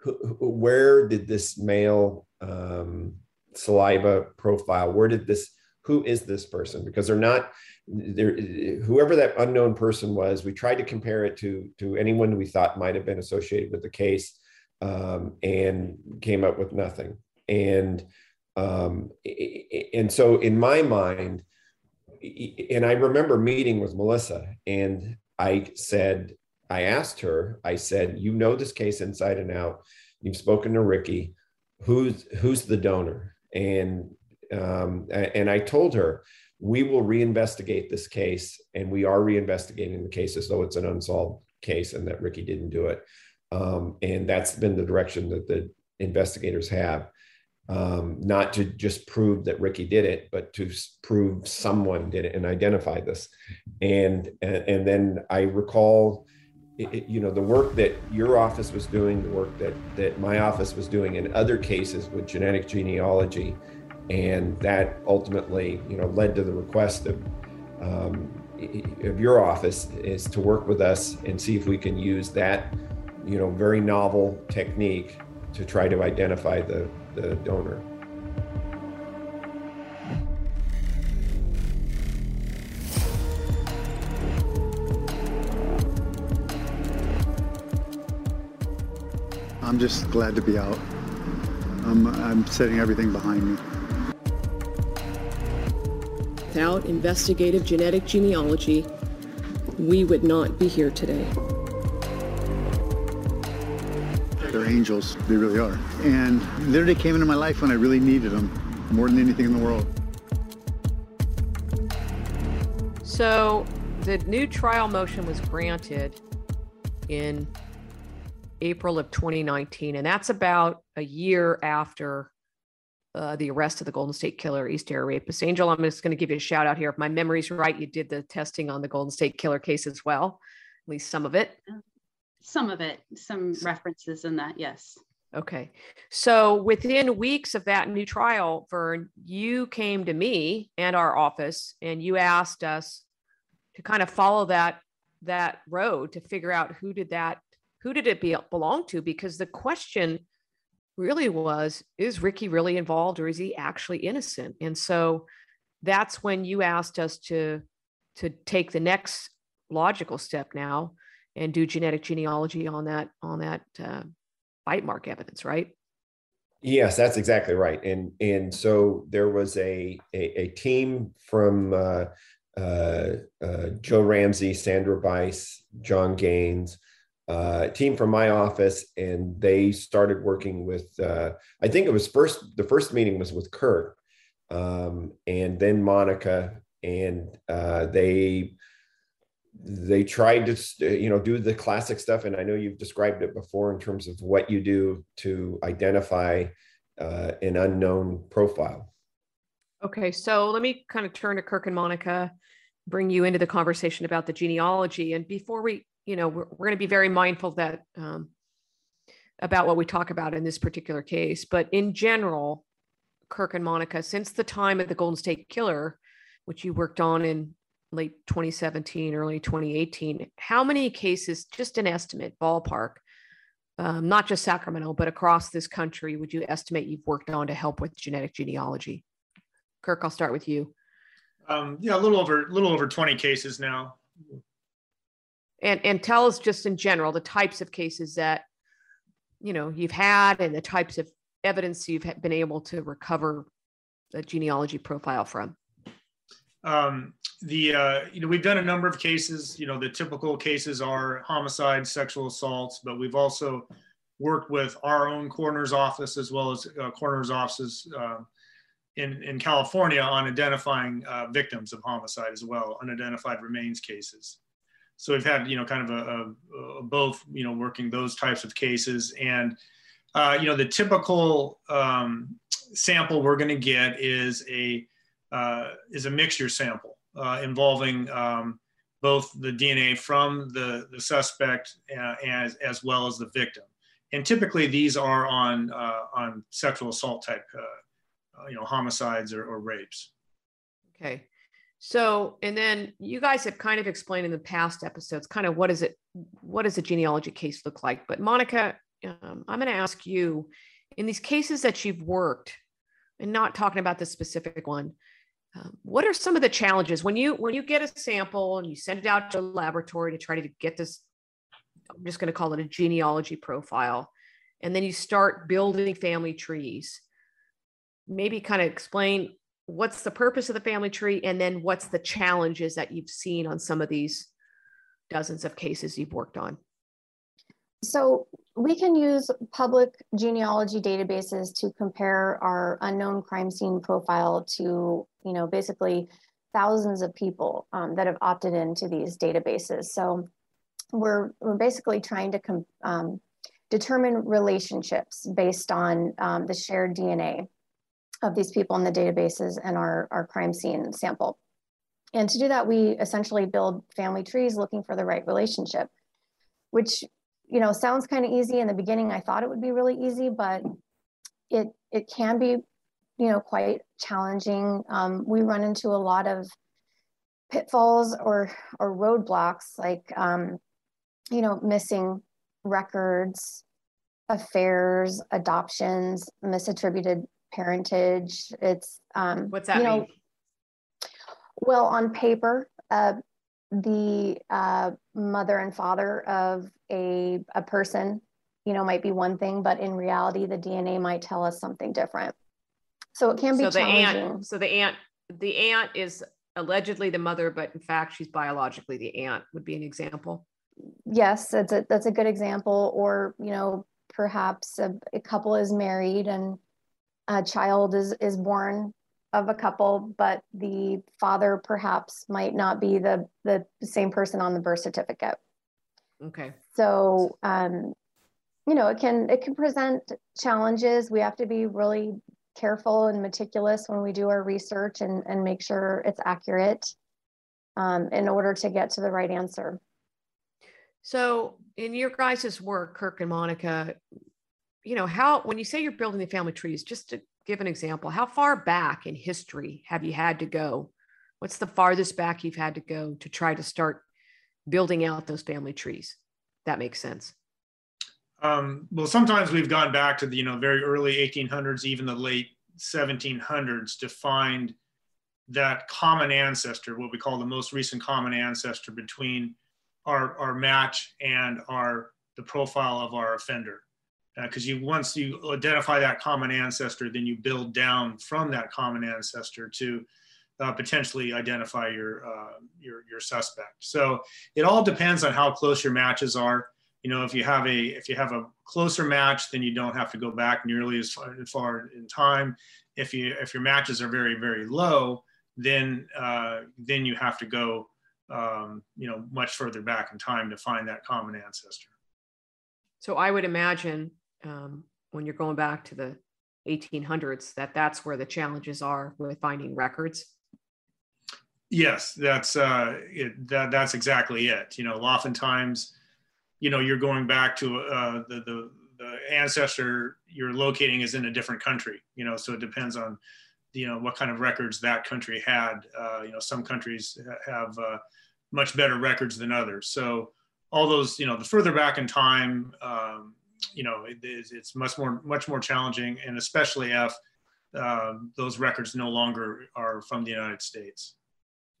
who, where did this male um, saliva profile? Where did this? Who is this person? Because they're not there. Whoever that unknown person was, we tried to compare it to to anyone we thought might have been associated with the case, um, and came up with nothing. And um, and so in my mind, and I remember meeting with Melissa, and I said, I asked her, I said, you know this case inside and out. You've spoken to Ricky. Who's who's the donor? And um, and I told her we will reinvestigate this case, and we are reinvestigating the case as though it's an unsolved case and that Ricky didn't do it. Um, and that's been the direction that the investigators have um, not to just prove that Ricky did it, but to prove someone did it and identify this. And and, and then I recall, it, you know, the work that your office was doing, the work that that my office was doing in other cases with genetic genealogy, and that ultimately, you know, led to the request of. Um, of your office is to work with us and see if we can use that, you know, very novel technique to try to identify the the donor. I'm just glad to be out. I'm, I'm setting everything behind me. Without investigative genetic genealogy, we would not be here today. They're angels. They really are. And they came into my life when I really needed them more than anything in the world. So the new trial motion was granted in April of 2019, and that's about a year after uh, the arrest of the Golden State Killer, East Area Rapist. Angel, I'm just going to give you a shout out here. If my memory's right, you did the testing on the Golden State Killer case as well, at least some of it. Some of it, some references in that, yes. Okay. So within weeks of that new trial, Vern, you came to me and our office and you asked us to kind of follow that that road to figure out who did that who did it be, belong to because the question really was is Ricky really involved or is he actually innocent? And so that's when you asked us to to take the next logical step now and do genetic genealogy on that on that uh, bite mark evidence, right? Yes, that's exactly right. And and so there was a a, a team from uh, uh, uh Joe Ramsey, Sandra Weiss, John Gaines, uh, team from my office, and they started working with. Uh, I think it was first. The first meeting was with Kurt, um, and then Monica, and they they tried to you know do the classic stuff and i know you've described it before in terms of what you do to identify uh, an unknown profile okay so let me kind of turn to kirk and monica bring you into the conversation about the genealogy and before we you know we're, we're going to be very mindful that um, about what we talk about in this particular case but in general kirk and monica since the time of the golden state killer which you worked on in late 2017, early 2018. How many cases, just an estimate, ballpark, um, not just Sacramento, but across this country, would you estimate you've worked on to help with genetic genealogy? Kirk, I'll start with you. Um, yeah, a little over, a little over 20 cases now. And and tell us just in general the types of cases that you know you've had and the types of evidence you've been able to recover a genealogy profile from? Um, the uh, you know we've done a number of cases. You know the typical cases are homicides, sexual assaults, but we've also worked with our own coroner's office as well as uh, coroner's offices uh, in in California on identifying uh, victims of homicide as well, unidentified remains cases. So we've had you know kind of a, a, a both you know working those types of cases and uh, you know the typical um, sample we're going to get is a uh, is a mixture sample uh, involving um, both the DNA from the, the suspect uh, as, as well as the victim. And typically these are on, uh, on sexual assault type, uh, you know, homicides or, or rapes. Okay. So, and then you guys have kind of explained in the past episodes, kind of what is it, what does a genealogy case look like? But Monica, um, I'm going to ask you in these cases that you've worked, and not talking about the specific one, um, what are some of the challenges when you when you get a sample and you send it out to a laboratory to try to get this? I'm just going to call it a genealogy profile, and then you start building family trees. Maybe kind of explain what's the purpose of the family tree, and then what's the challenges that you've seen on some of these dozens of cases you've worked on. So we can use public genealogy databases to compare our unknown crime scene profile to, you know, basically thousands of people um, that have opted into these databases. So we're, we're basically trying to um, determine relationships based on um, the shared DNA of these people in the databases and our, our crime scene sample. And to do that, we essentially build family trees looking for the right relationship, which you know, sounds kind of easy in the beginning. I thought it would be really easy, but it it can be, you know, quite challenging. Um, we run into a lot of pitfalls or or roadblocks, like um, you know, missing records, affairs, adoptions, misattributed parentage. It's um, what's that you know, mean? Well, on paper, uh, the uh, mother and father of a, a person, you know, might be one thing, but in reality, the DNA might tell us something different. So it can be so the aunt, so the aunt, the aunt is allegedly the mother, but in fact, she's biologically the aunt. Would be an example. Yes, that's a that's a good example. Or you know, perhaps a, a couple is married and a child is is born of a couple, but the father perhaps might not be the the same person on the birth certificate. Okay. So, um, you know, it can it can present challenges. We have to be really careful and meticulous when we do our research and and make sure it's accurate um, in order to get to the right answer. So, in your guys' work, Kirk and Monica, you know how when you say you're building the family trees, just to give an example, how far back in history have you had to go? What's the farthest back you've had to go to try to start building out those family trees? That makes sense. Um, well, sometimes we've gone back to the you know very early 1800s, even the late 1700s, to find that common ancestor, what we call the most recent common ancestor between our, our match and our the profile of our offender because uh, you once you identify that common ancestor, then you build down from that common ancestor to uh, potentially identify your, uh, your your suspect. So it all depends on how close your matches are. You know, if you have a if you have a closer match, then you don't have to go back nearly as far, far in time. If you if your matches are very very low, then uh, then you have to go um, you know much further back in time to find that common ancestor. So I would imagine um, when you're going back to the 1800s that that's where the challenges are with finding records? Yes that's uh it, that that's exactly it. You know oftentimes you know you're going back to uh the, the the ancestor you're locating is in a different country you know so it depends on you know what kind of records that country had. Uh, you know some countries have uh, much better records than others. So all those you know the further back in time um, you know, it is, it's much more much more challenging, and especially if uh, those records no longer are from the United States.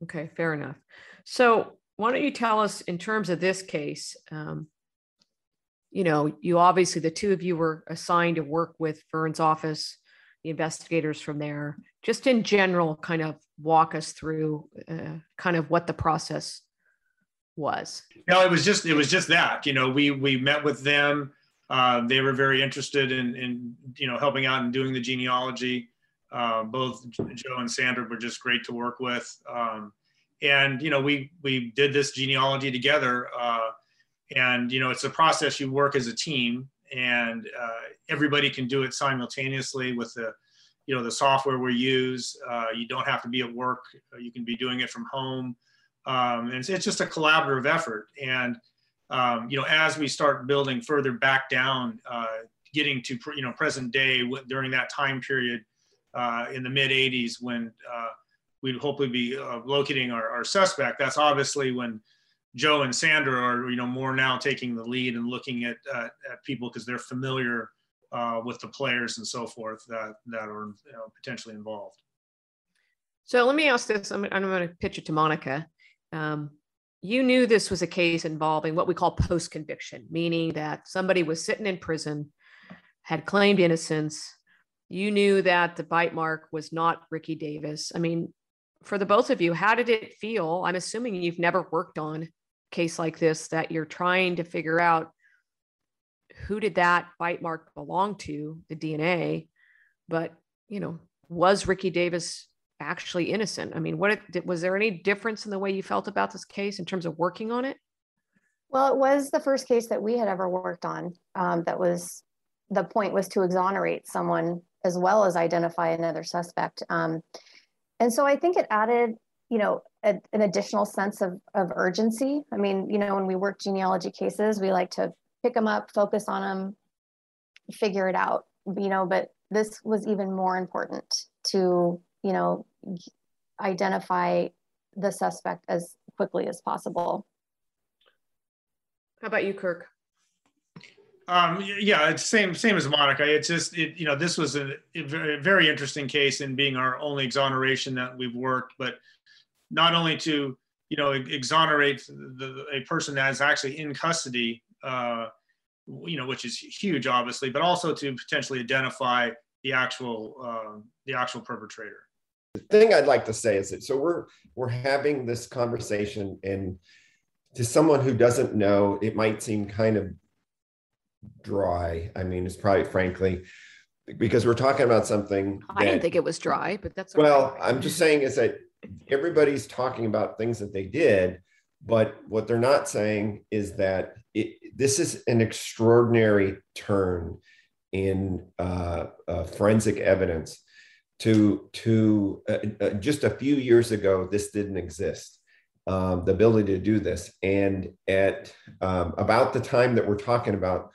Okay, fair enough. So why don't you tell us in terms of this case, um, you know, you obviously, the two of you were assigned to work with Vern's office, the investigators from there. Just in general, kind of walk us through uh, kind of what the process was. No, it was just it was just that. You know, we we met with them. Uh, they were very interested in in you know helping out and doing the genealogy. Uh, both Joe and Sandra were just great to work with. Um, and you know, we we did this genealogy together. Uh, and you know, it's a process you work as a team, and uh, everybody can do it simultaneously with the you know the software we use. Uh, you don't have to be at work. You can be doing it from home. Um, and it's, it's, just a collaborative effort. And um, you know, as we start building further back down, uh, getting to you know present day during that time period uh, in the mid 80s when uh, we'd hopefully be uh, locating our, our, suspect. That's obviously when Joe and Sandra are, you know, more now taking the lead and looking at, at people because they're familiar uh, with the players and so forth that, that are you know, potentially involved. So let me ask this. I'm, I'm going to pitch it to Monica. Um, you knew this was a case involving what we call post conviction, meaning that somebody was sitting in prison, had claimed innocence. You knew that the bite mark was not Ricky Davis. I mean, for the both of you, how did it feel? I'm assuming you've never worked on a case like this that you're trying to figure out who did that bite mark belong to, the DNA, but you know, was Ricky Davis actually innocent? I mean, what was there any difference in the way you felt about this case in terms of working on it? Well, it was the first case that we had ever worked on. Um, that was the point was to exonerate someone as well as identify another suspect. Um, and so I think it added, you know, a, an additional sense of, of urgency. I mean, you know, when we work genealogy cases, we like to pick them up, focus on them, figure it out, you know, but this was even more important to, you know, identify the suspect as quickly as possible. How about you, Kirk? Um, yeah, it's same same as Monica. It's just it, you know this was a, a, very interesting case in being our only exoneration that we've worked, but not only to you know exonerate the, a person that is actually in custody, uh, you know, which is huge, obviously, but also to potentially identify the actual uh, the actual perpetrator. The thing I'd like to say is that so we're we're having this conversation and to someone who doesn't know, it might seem kind of dry. I mean, it's probably frankly because we're talking about something. I didn't think it was dry, but that's well. Right. I'm just saying is that everybody's talking about things that they did, but what they're not saying is that it, this is an extraordinary turn in uh, uh, forensic evidence. To to uh, uh just a few years ago, this didn't exist. Um, the ability to do this, and at um, about the time that we're talking about,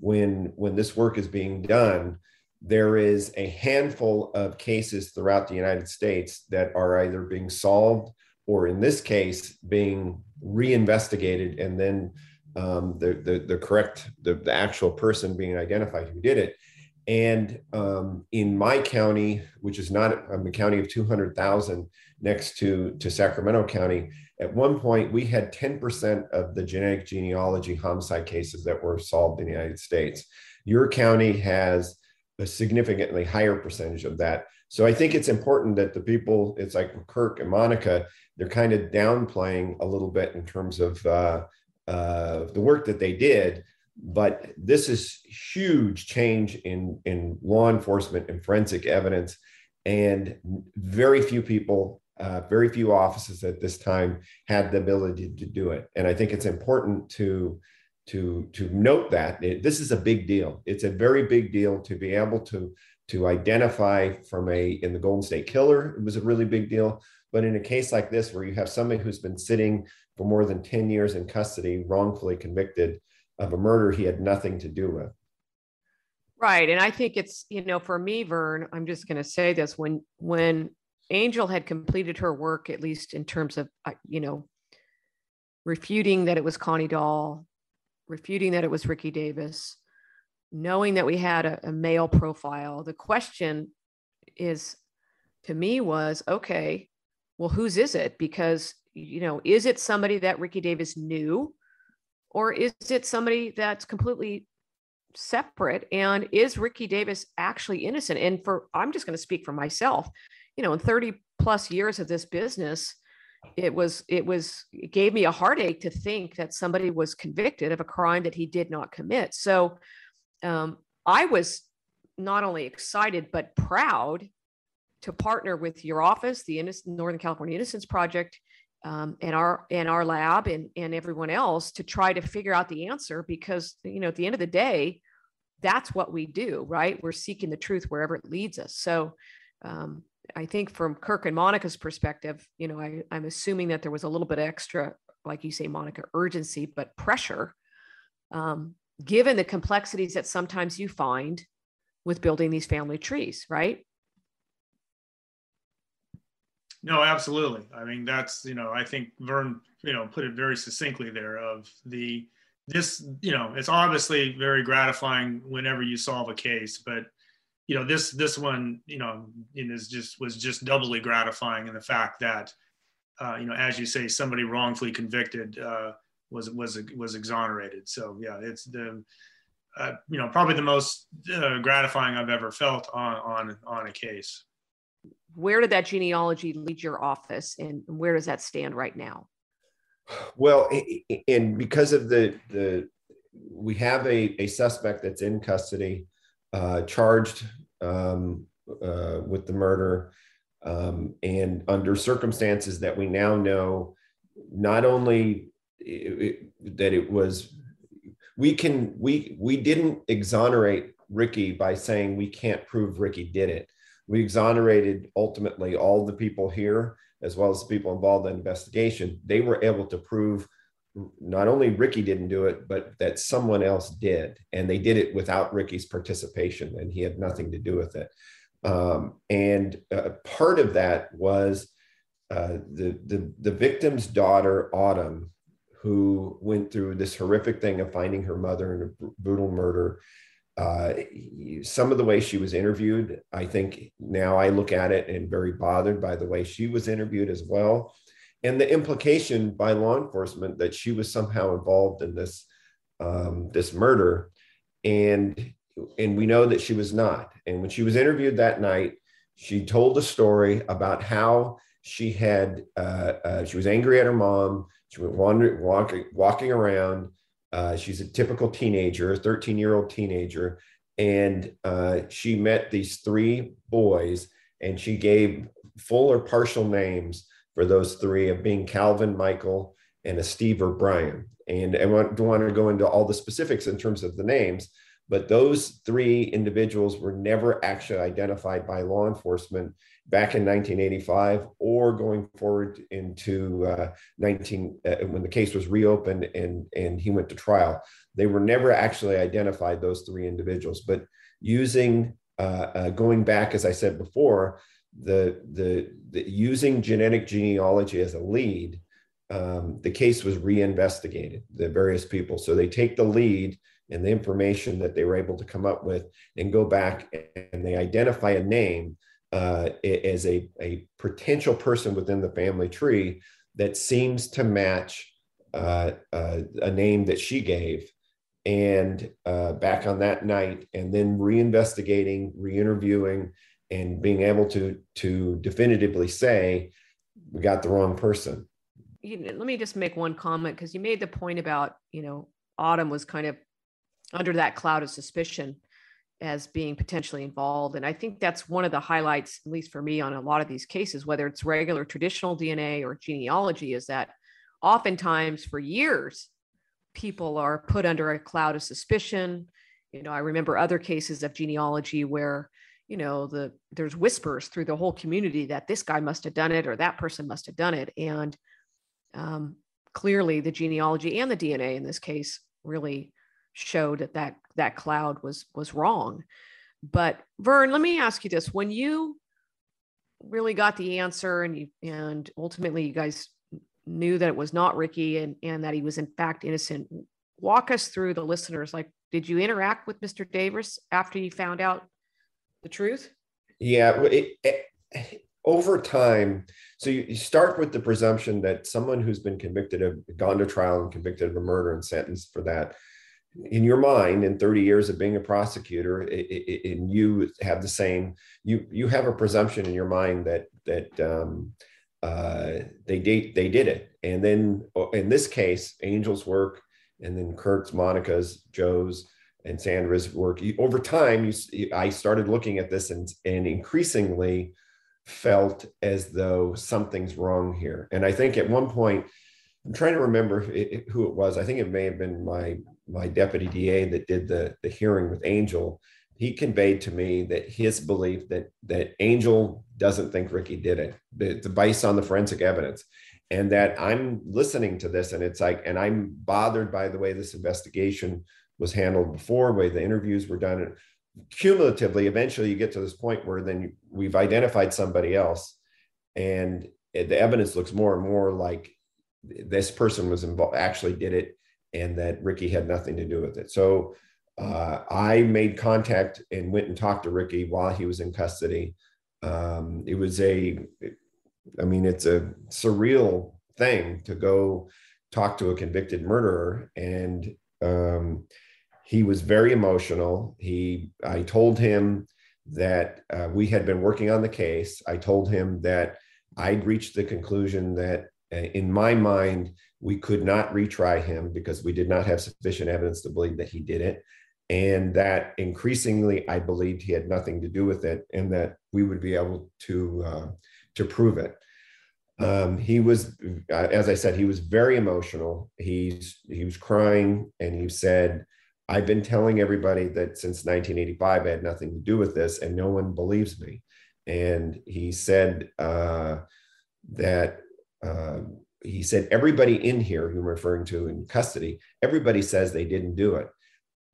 when when this work is being done there is a handful of cases throughout the united states that are either being solved or in this case being reinvestigated and then um, the, the, the correct the, the actual person being identified who did it and um, in my county which is not I'm a county of 200000 next to to sacramento county at one point, we had 10% of the genetic genealogy homicide cases that were solved in the United States. Your county has a significantly higher percentage of that. So I think it's important that the people, it's like Kirk and Monica, they're kind of downplaying a little bit in terms of uh, uh, the work that they did. But this is huge change in, in law enforcement and forensic evidence. And very few people uh, very few offices at this time had the ability to do it. And I think it's important to to to note that it, this is a big deal. It's a very big deal to be able to to identify from a in the Golden State Killer. It was a really big deal. But in a case like this, where you have somebody who's been sitting for more than 10 years in custody, wrongfully convicted of a murder he had nothing to do with. Right. And I think it's, you know, for me, Vern, I'm just going to say this when, when Angel had completed her work, at least in terms of, uh, you know, refuting that it was Connie Dahl, refuting that it was Ricky Davis, knowing that we had a, a male profile. The question is, to me, was okay, well, whose is it? Because, you know, is it somebody that Ricky Davis knew? Or is it somebody that's completely separate? And is ricky davis actually innocent? And for i'm just going to speak for myself you know in 30 plus years of this business it was it was it gave me a heartache to think that somebody was convicted of a crime that he did not commit. So um, i was not only excited but proud to partner with your office the northern california innocence project um, and our and our lab and and everyone else to try to figure out the answer because you know at the end of the day that's what we do right? We're seeking the truth wherever it leads us. So um, i think from kirk and monica's perspective you know I, i'm assuming that there was a little bit extra like you say monica urgency but pressure um, given the complexities that sometimes you find with building these family trees right no, absolutely. I mean, that's you know, I think Vern, you know, put it very succinctly there. Of the this, you know, it's obviously very gratifying whenever you solve a case, but you know, this this one, you know, is just was just doubly gratifying in the fact that, uh, you know, as you say, somebody wrongfully convicted uh, was was was exonerated. So yeah, it's the uh, you know probably the most uh, gratifying I've ever felt on on on a case where did that genealogy lead your office and where does that stand right now? Well and because of the the we have a, a suspect that's in custody uh, charged um, uh, with the murder um, and under circumstances that we now know not only it, it, that it was we can we we didn't exonerate ricky by saying we can't prove ricky did it we exonerated ultimately all the people here, as well as the people involved in the investigation. They were able to prove not only Ricky didn't do it, but that someone else did. And they did it without Ricky's participation, and he had nothing to do with it. Um, and uh, part of that was uh, the, the, the victim's daughter, Autumn, who went through this horrific thing of finding her mother in a brutal murder uh, some of the way she was interviewed, I think now I look at it and very bothered by the way she was interviewed as well. And the implication by law enforcement that she was somehow involved in this um, this murder, and and we know that she was not. And when she was interviewed that night, she told a story about how she had uh, uh, she was angry at her mom. She went wandering, walking, walking around uh, she's a typical teenager, 13 year old teenager. And uh, she met these three boys and she gave full or partial names for those three of being Calvin, Michael, and a Steve or Brian. And I don't want to go into all the specifics in terms of the names, but those three individuals were never actually identified by law enforcement back in 1985 or going forward into uh, 19 uh, when the case was reopened and and he went to trial. They were never actually identified those three individuals. But using uh, uh going back as i said before the, the, the using genetic genealogy as a lead um, the case was reinvestigated the various people. So they take the lead and the information that they were able to come up with and go back and they identify a name uh, as a, a potential person within the family tree that seems to match uh, uh, a name that she gave. And uh, back on that night, and then reinvestigating, re-interviewing, and being able to to definitively say we got the wrong person. You let me just make one comment because you made the point about you know Autumn was kind of under that cloud of suspicion as being potentially involved. And I think that's one of the highlights, at least for me, on a lot of these cases, whether it's regular traditional DNA or genealogy, is that oftentimes for years, people are put under a cloud of suspicion. You know, I remember other cases of genealogy where, you know, the there's whispers through the whole community that this guy must have done it or that person must have done it. And um, clearly the genealogy and the DNA in this case really showed that that, that cloud was was wrong. But Vern, let me ask you this: when you really got the answer, and you and ultimately you guys knew that it was not Ricky and and that he was in fact innocent, walk us through the listeners. Like, did you interact with Mr. Davis after you found out the truth? Yeah. It, it, over time, so you, you, start with the presumption that someone who's been convicted of, gone to trial and convicted of a murder and sentenced for that, in your mind, in 30 years of being a prosecutor, and you have the same, you you have a presumption in your mind that that um, uh, they did they did it, and then oh, in this case, Angel's work, and then Kurt's, Monica's, Joe's, and Sandra's work. Over time, you, I started looking at this and and increasingly felt as though something's wrong here. And I think at one point, I'm trying to remember who it was. I think it may have been my my deputy DA that did the the hearing with Angel. He conveyed to me that his belief that that Angel doesn't think Ricky did it. It's based on the forensic evidence, and that I'm listening to this, and it's like, and I'm bothered by the way this investigation was handled before, the way the interviews were done cumulatively, eventually you get to this point where then we've identified somebody else and the evidence looks more and more like this person was involved, actually did it, and that Ricky had nothing to do with it. So uh, I made contact and went and talked to Ricky while he was in custody. Um, it was a, I mean, it's a surreal thing to go talk to a convicted murderer and um, he was very emotional. He, I told him that uh, we had been working on the case. I told him that I'd reached the conclusion that, uh, in my mind, we could not retry him because we did not have sufficient evidence to believe that he did it. And that increasingly, I believed he had nothing to do with it, and that we would be able to uh, to prove it. Um, he was, uh, as I said, he was very emotional. He's he was crying, and he said, I've been telling everybody that since 1985, I had nothing to do with this, and no one believes me. And he said uh, that uh, he said everybody in here, who I'm referring to in custody, everybody says they didn't do it,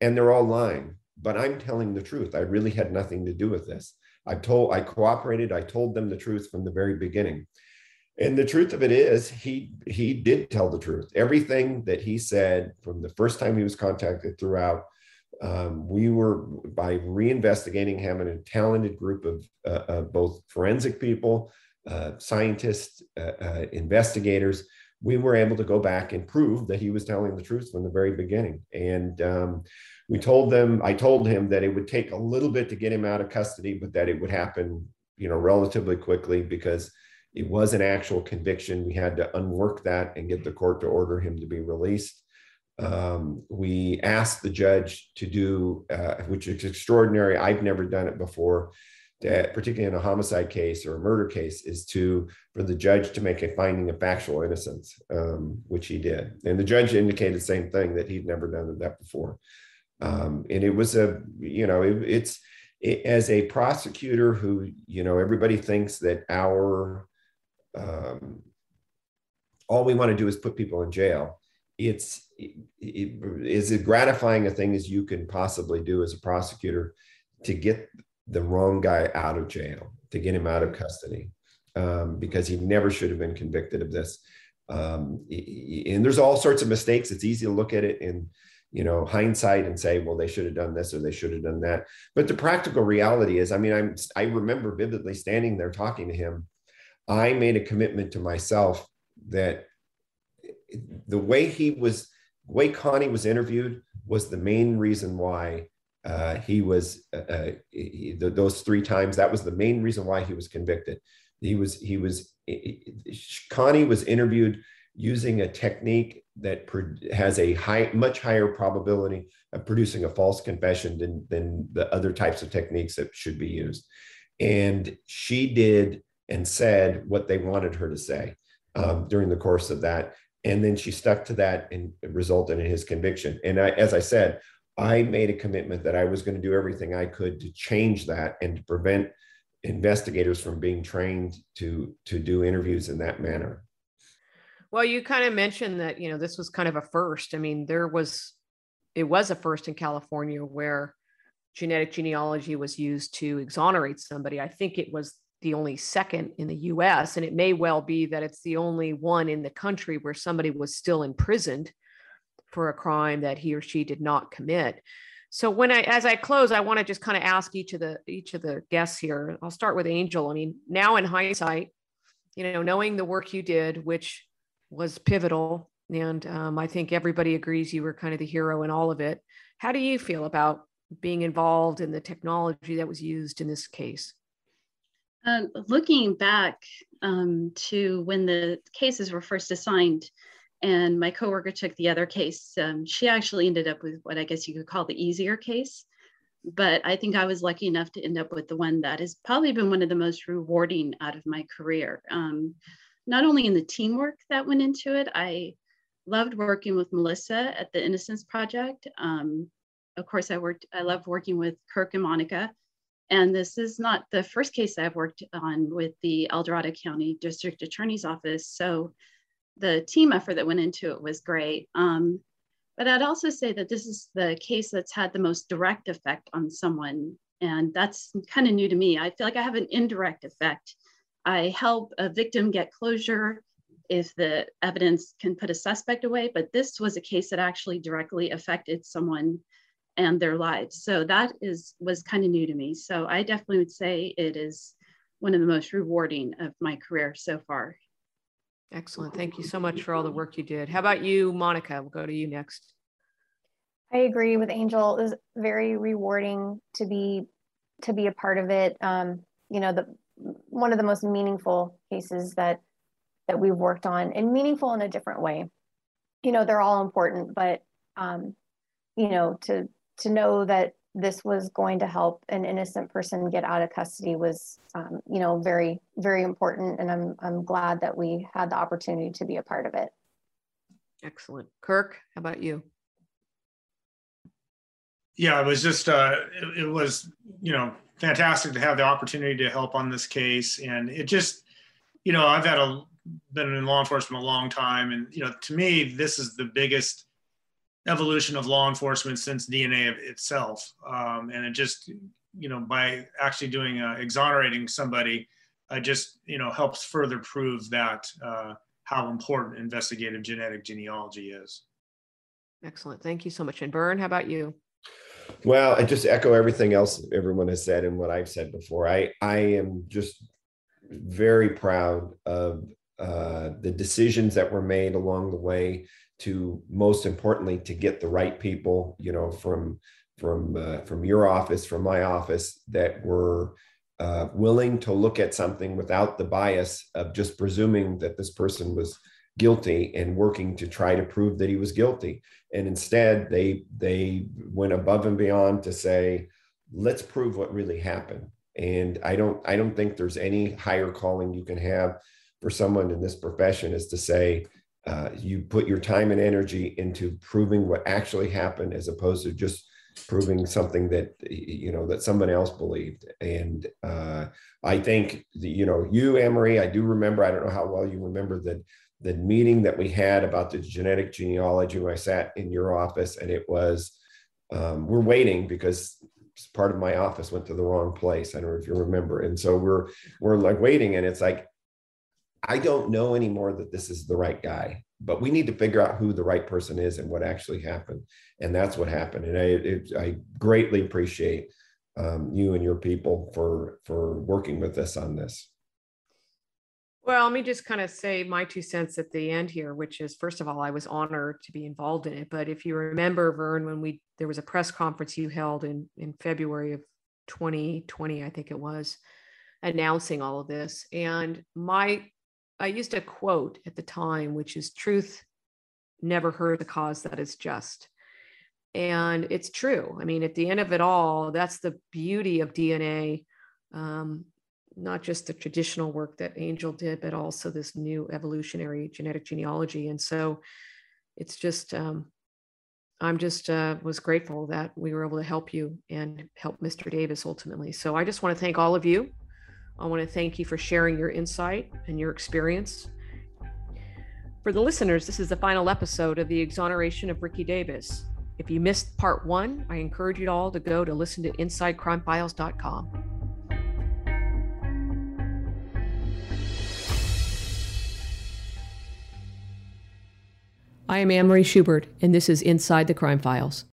and they're all lying. But I'm telling the truth. I really had nothing to do with this. I told, I cooperated. I told them the truth from the very beginning. And the truth of it is, he he did tell the truth. Everything that he said from the first time he was contacted throughout, um, we were by reinvestigating him in a talented group of uh, uh, both forensic people, uh, scientists, uh, uh, investigators. We were able to go back and prove that he was telling the truth from the very beginning. And um, we told them, I told him that it would take a little bit to get him out of custody, but that it would happen, you know, relatively quickly because it was an actual conviction. We had to unwork that and get the court to order him to be released. Um, we asked the judge to do, uh, which is extraordinary. I've never done it before, that, particularly in a homicide case or a murder case, is to for the judge to make a finding of factual innocence, um, which he did. And the judge indicated the same thing that he'd never done that before. Um, and it was a, you know, it, it's it, as a prosecutor who, you know, everybody thinks that our um, all we want to do is put people in jail. It's it, it is as gratifying a thing as you can possibly do as a prosecutor to get the wrong guy out of jail, to get him out of custody, um, because he never should have been convicted of this. Um, and there's all sorts of mistakes. It's easy to look at it in you know hindsight and say well they should have done this or they should have done that but the practical reality is i mean i'm i remember vividly standing there talking to him I made a commitment to myself that the way he was, the way Connie was interviewed was the main reason why uh, he was uh, uh he, the, those three times. That was the main reason why he was convicted. He was he was Connie was interviewed using a technique that has a high, much higher probability of producing a false confession than than the other types of techniques that should be used. And she did and said what they wanted her to say um, during the course of that. And then she stuck to that and resulted in his conviction. And I, as I said, I made a commitment that I was going to do everything I could to change that and to prevent investigators from being trained to to do interviews in that manner. Well, you kind of mentioned that you know this was kind of a first. I mean, there was it was a first in California where genetic genealogy was used to exonerate somebody. I think it was the only second in the US. And it may well be that it's the only one in the country where somebody was still imprisoned for a crime that he or she did not commit. So when I, as I close, I want to just kind of ask each of the each of the guests here. I'll start with Angel. I mean, now in hindsight, you know, knowing the work you did, which was pivotal, and um, I think everybody agrees you were kind of the hero in all of it. How do you feel about being involved in the technology that was used in this case? Um, looking back um, to when the cases were first assigned, and my coworker took the other case, um, she actually ended up with what I guess you could call the easier case. But I think I was lucky enough to end up with the one that has probably been one of the most rewarding out of my career. Um, not only in the teamwork that went into it, I loved working with Melissa at the Innocence Project. Um, of course, I worked, I loved working with Kirk and Monica. And this is not the first case I've worked on with the El Dorado County District Attorney's Office. So the team effort that went into it was great. Um, but I'd also say that this is the case that's had the most direct effect on someone. And that's kind of new to me. I feel like I have an indirect effect. I help a victim get closure if the evidence can put a suspect away, but this was a case that actually directly affected someone and their lives. So that is was kind of new to me. So I definitely would say it is one of the most rewarding of my career so far. Excellent. Thank you so much for all the work you did. How about you, Monica? We'll go to you next. I agree with Angel. It was very rewarding to be to be a part of it. Um, you know, the one of the most meaningful cases that that we've worked on, and meaningful in a different way. You know, they're all important, but um, you know, to to know that this was going to help an innocent person get out of custody was, um, you know, very, very important. And I'm, I'm glad that we had the opportunity to be a part of it. Excellent. Kirk, how about you? Yeah, it was just, uh, it, it was, you know, fantastic to have the opportunity to help on this case. And it just, you know, I've had a, been in law enforcement a long time. And, you know, to me, this is the biggest evolution of law enforcement since DNA itself. Um, and it just, you know, by actually doing uh, exonerating somebody, uh, just, you know, helps further prove that uh, how important investigative genetic genealogy is. Excellent. Thank you so much. And Vern, how about you? Well, I just echo everything else everyone has said and what I've said before. I, I am just very proud of uh, the decisions that were made along the way to most importantly to get the right people you know from from uh, from your office from my office that were uh, willing to look at something without the bias of just presuming that this person was guilty and working to try to prove that he was guilty. And instead they they went above and beyond to say let's prove what really happened. And i don't i don't think there's any higher calling you can have for someone in this profession is to say uh, you put your time and energy into proving what actually happened as opposed to just proving something that you know that someone else believed. And uh, i think the, you know you Anne-Marie i do remember i don't know how well you remember that the meeting that we had about the genetic genealogy when i sat in your office and it was um, we're waiting because part of my office went to the wrong place. I don't know if you remember. And so we're we're like waiting and it's like I don't know anymore that this is the right guy, but we need to figure out who the right person is and what actually happened. And that's what happened. And I, it, I greatly appreciate um, you and your people for for working with us on this. Well, let me just kind of say my two cents at the end here, which is first of all, I was honored to be involved in it. But if you remember, Vern, when we there was a press conference you held in in February of 2020, I think it was, announcing all of this, and my I used a quote at the time, which is truth never hurt the cause that is just. And it's true. I mean, at the end of it all, that's the beauty of DNA, um, not just the traditional work that Angel did, but also this new evolutionary genetic genealogy. And so it's just, um, I'm just uh, was grateful that we were able to help you and help Mr. Davis ultimately. So I just want to thank all of you I want to thank you for sharing your insight and your experience. For the listeners, this is the final episode of the exoneration of Ricky Davis. If you missed part one, I encourage you all to go to listen to InsideCrimeFiles.com. I am Anne Marie Schubert, and this is Inside the Crime Files.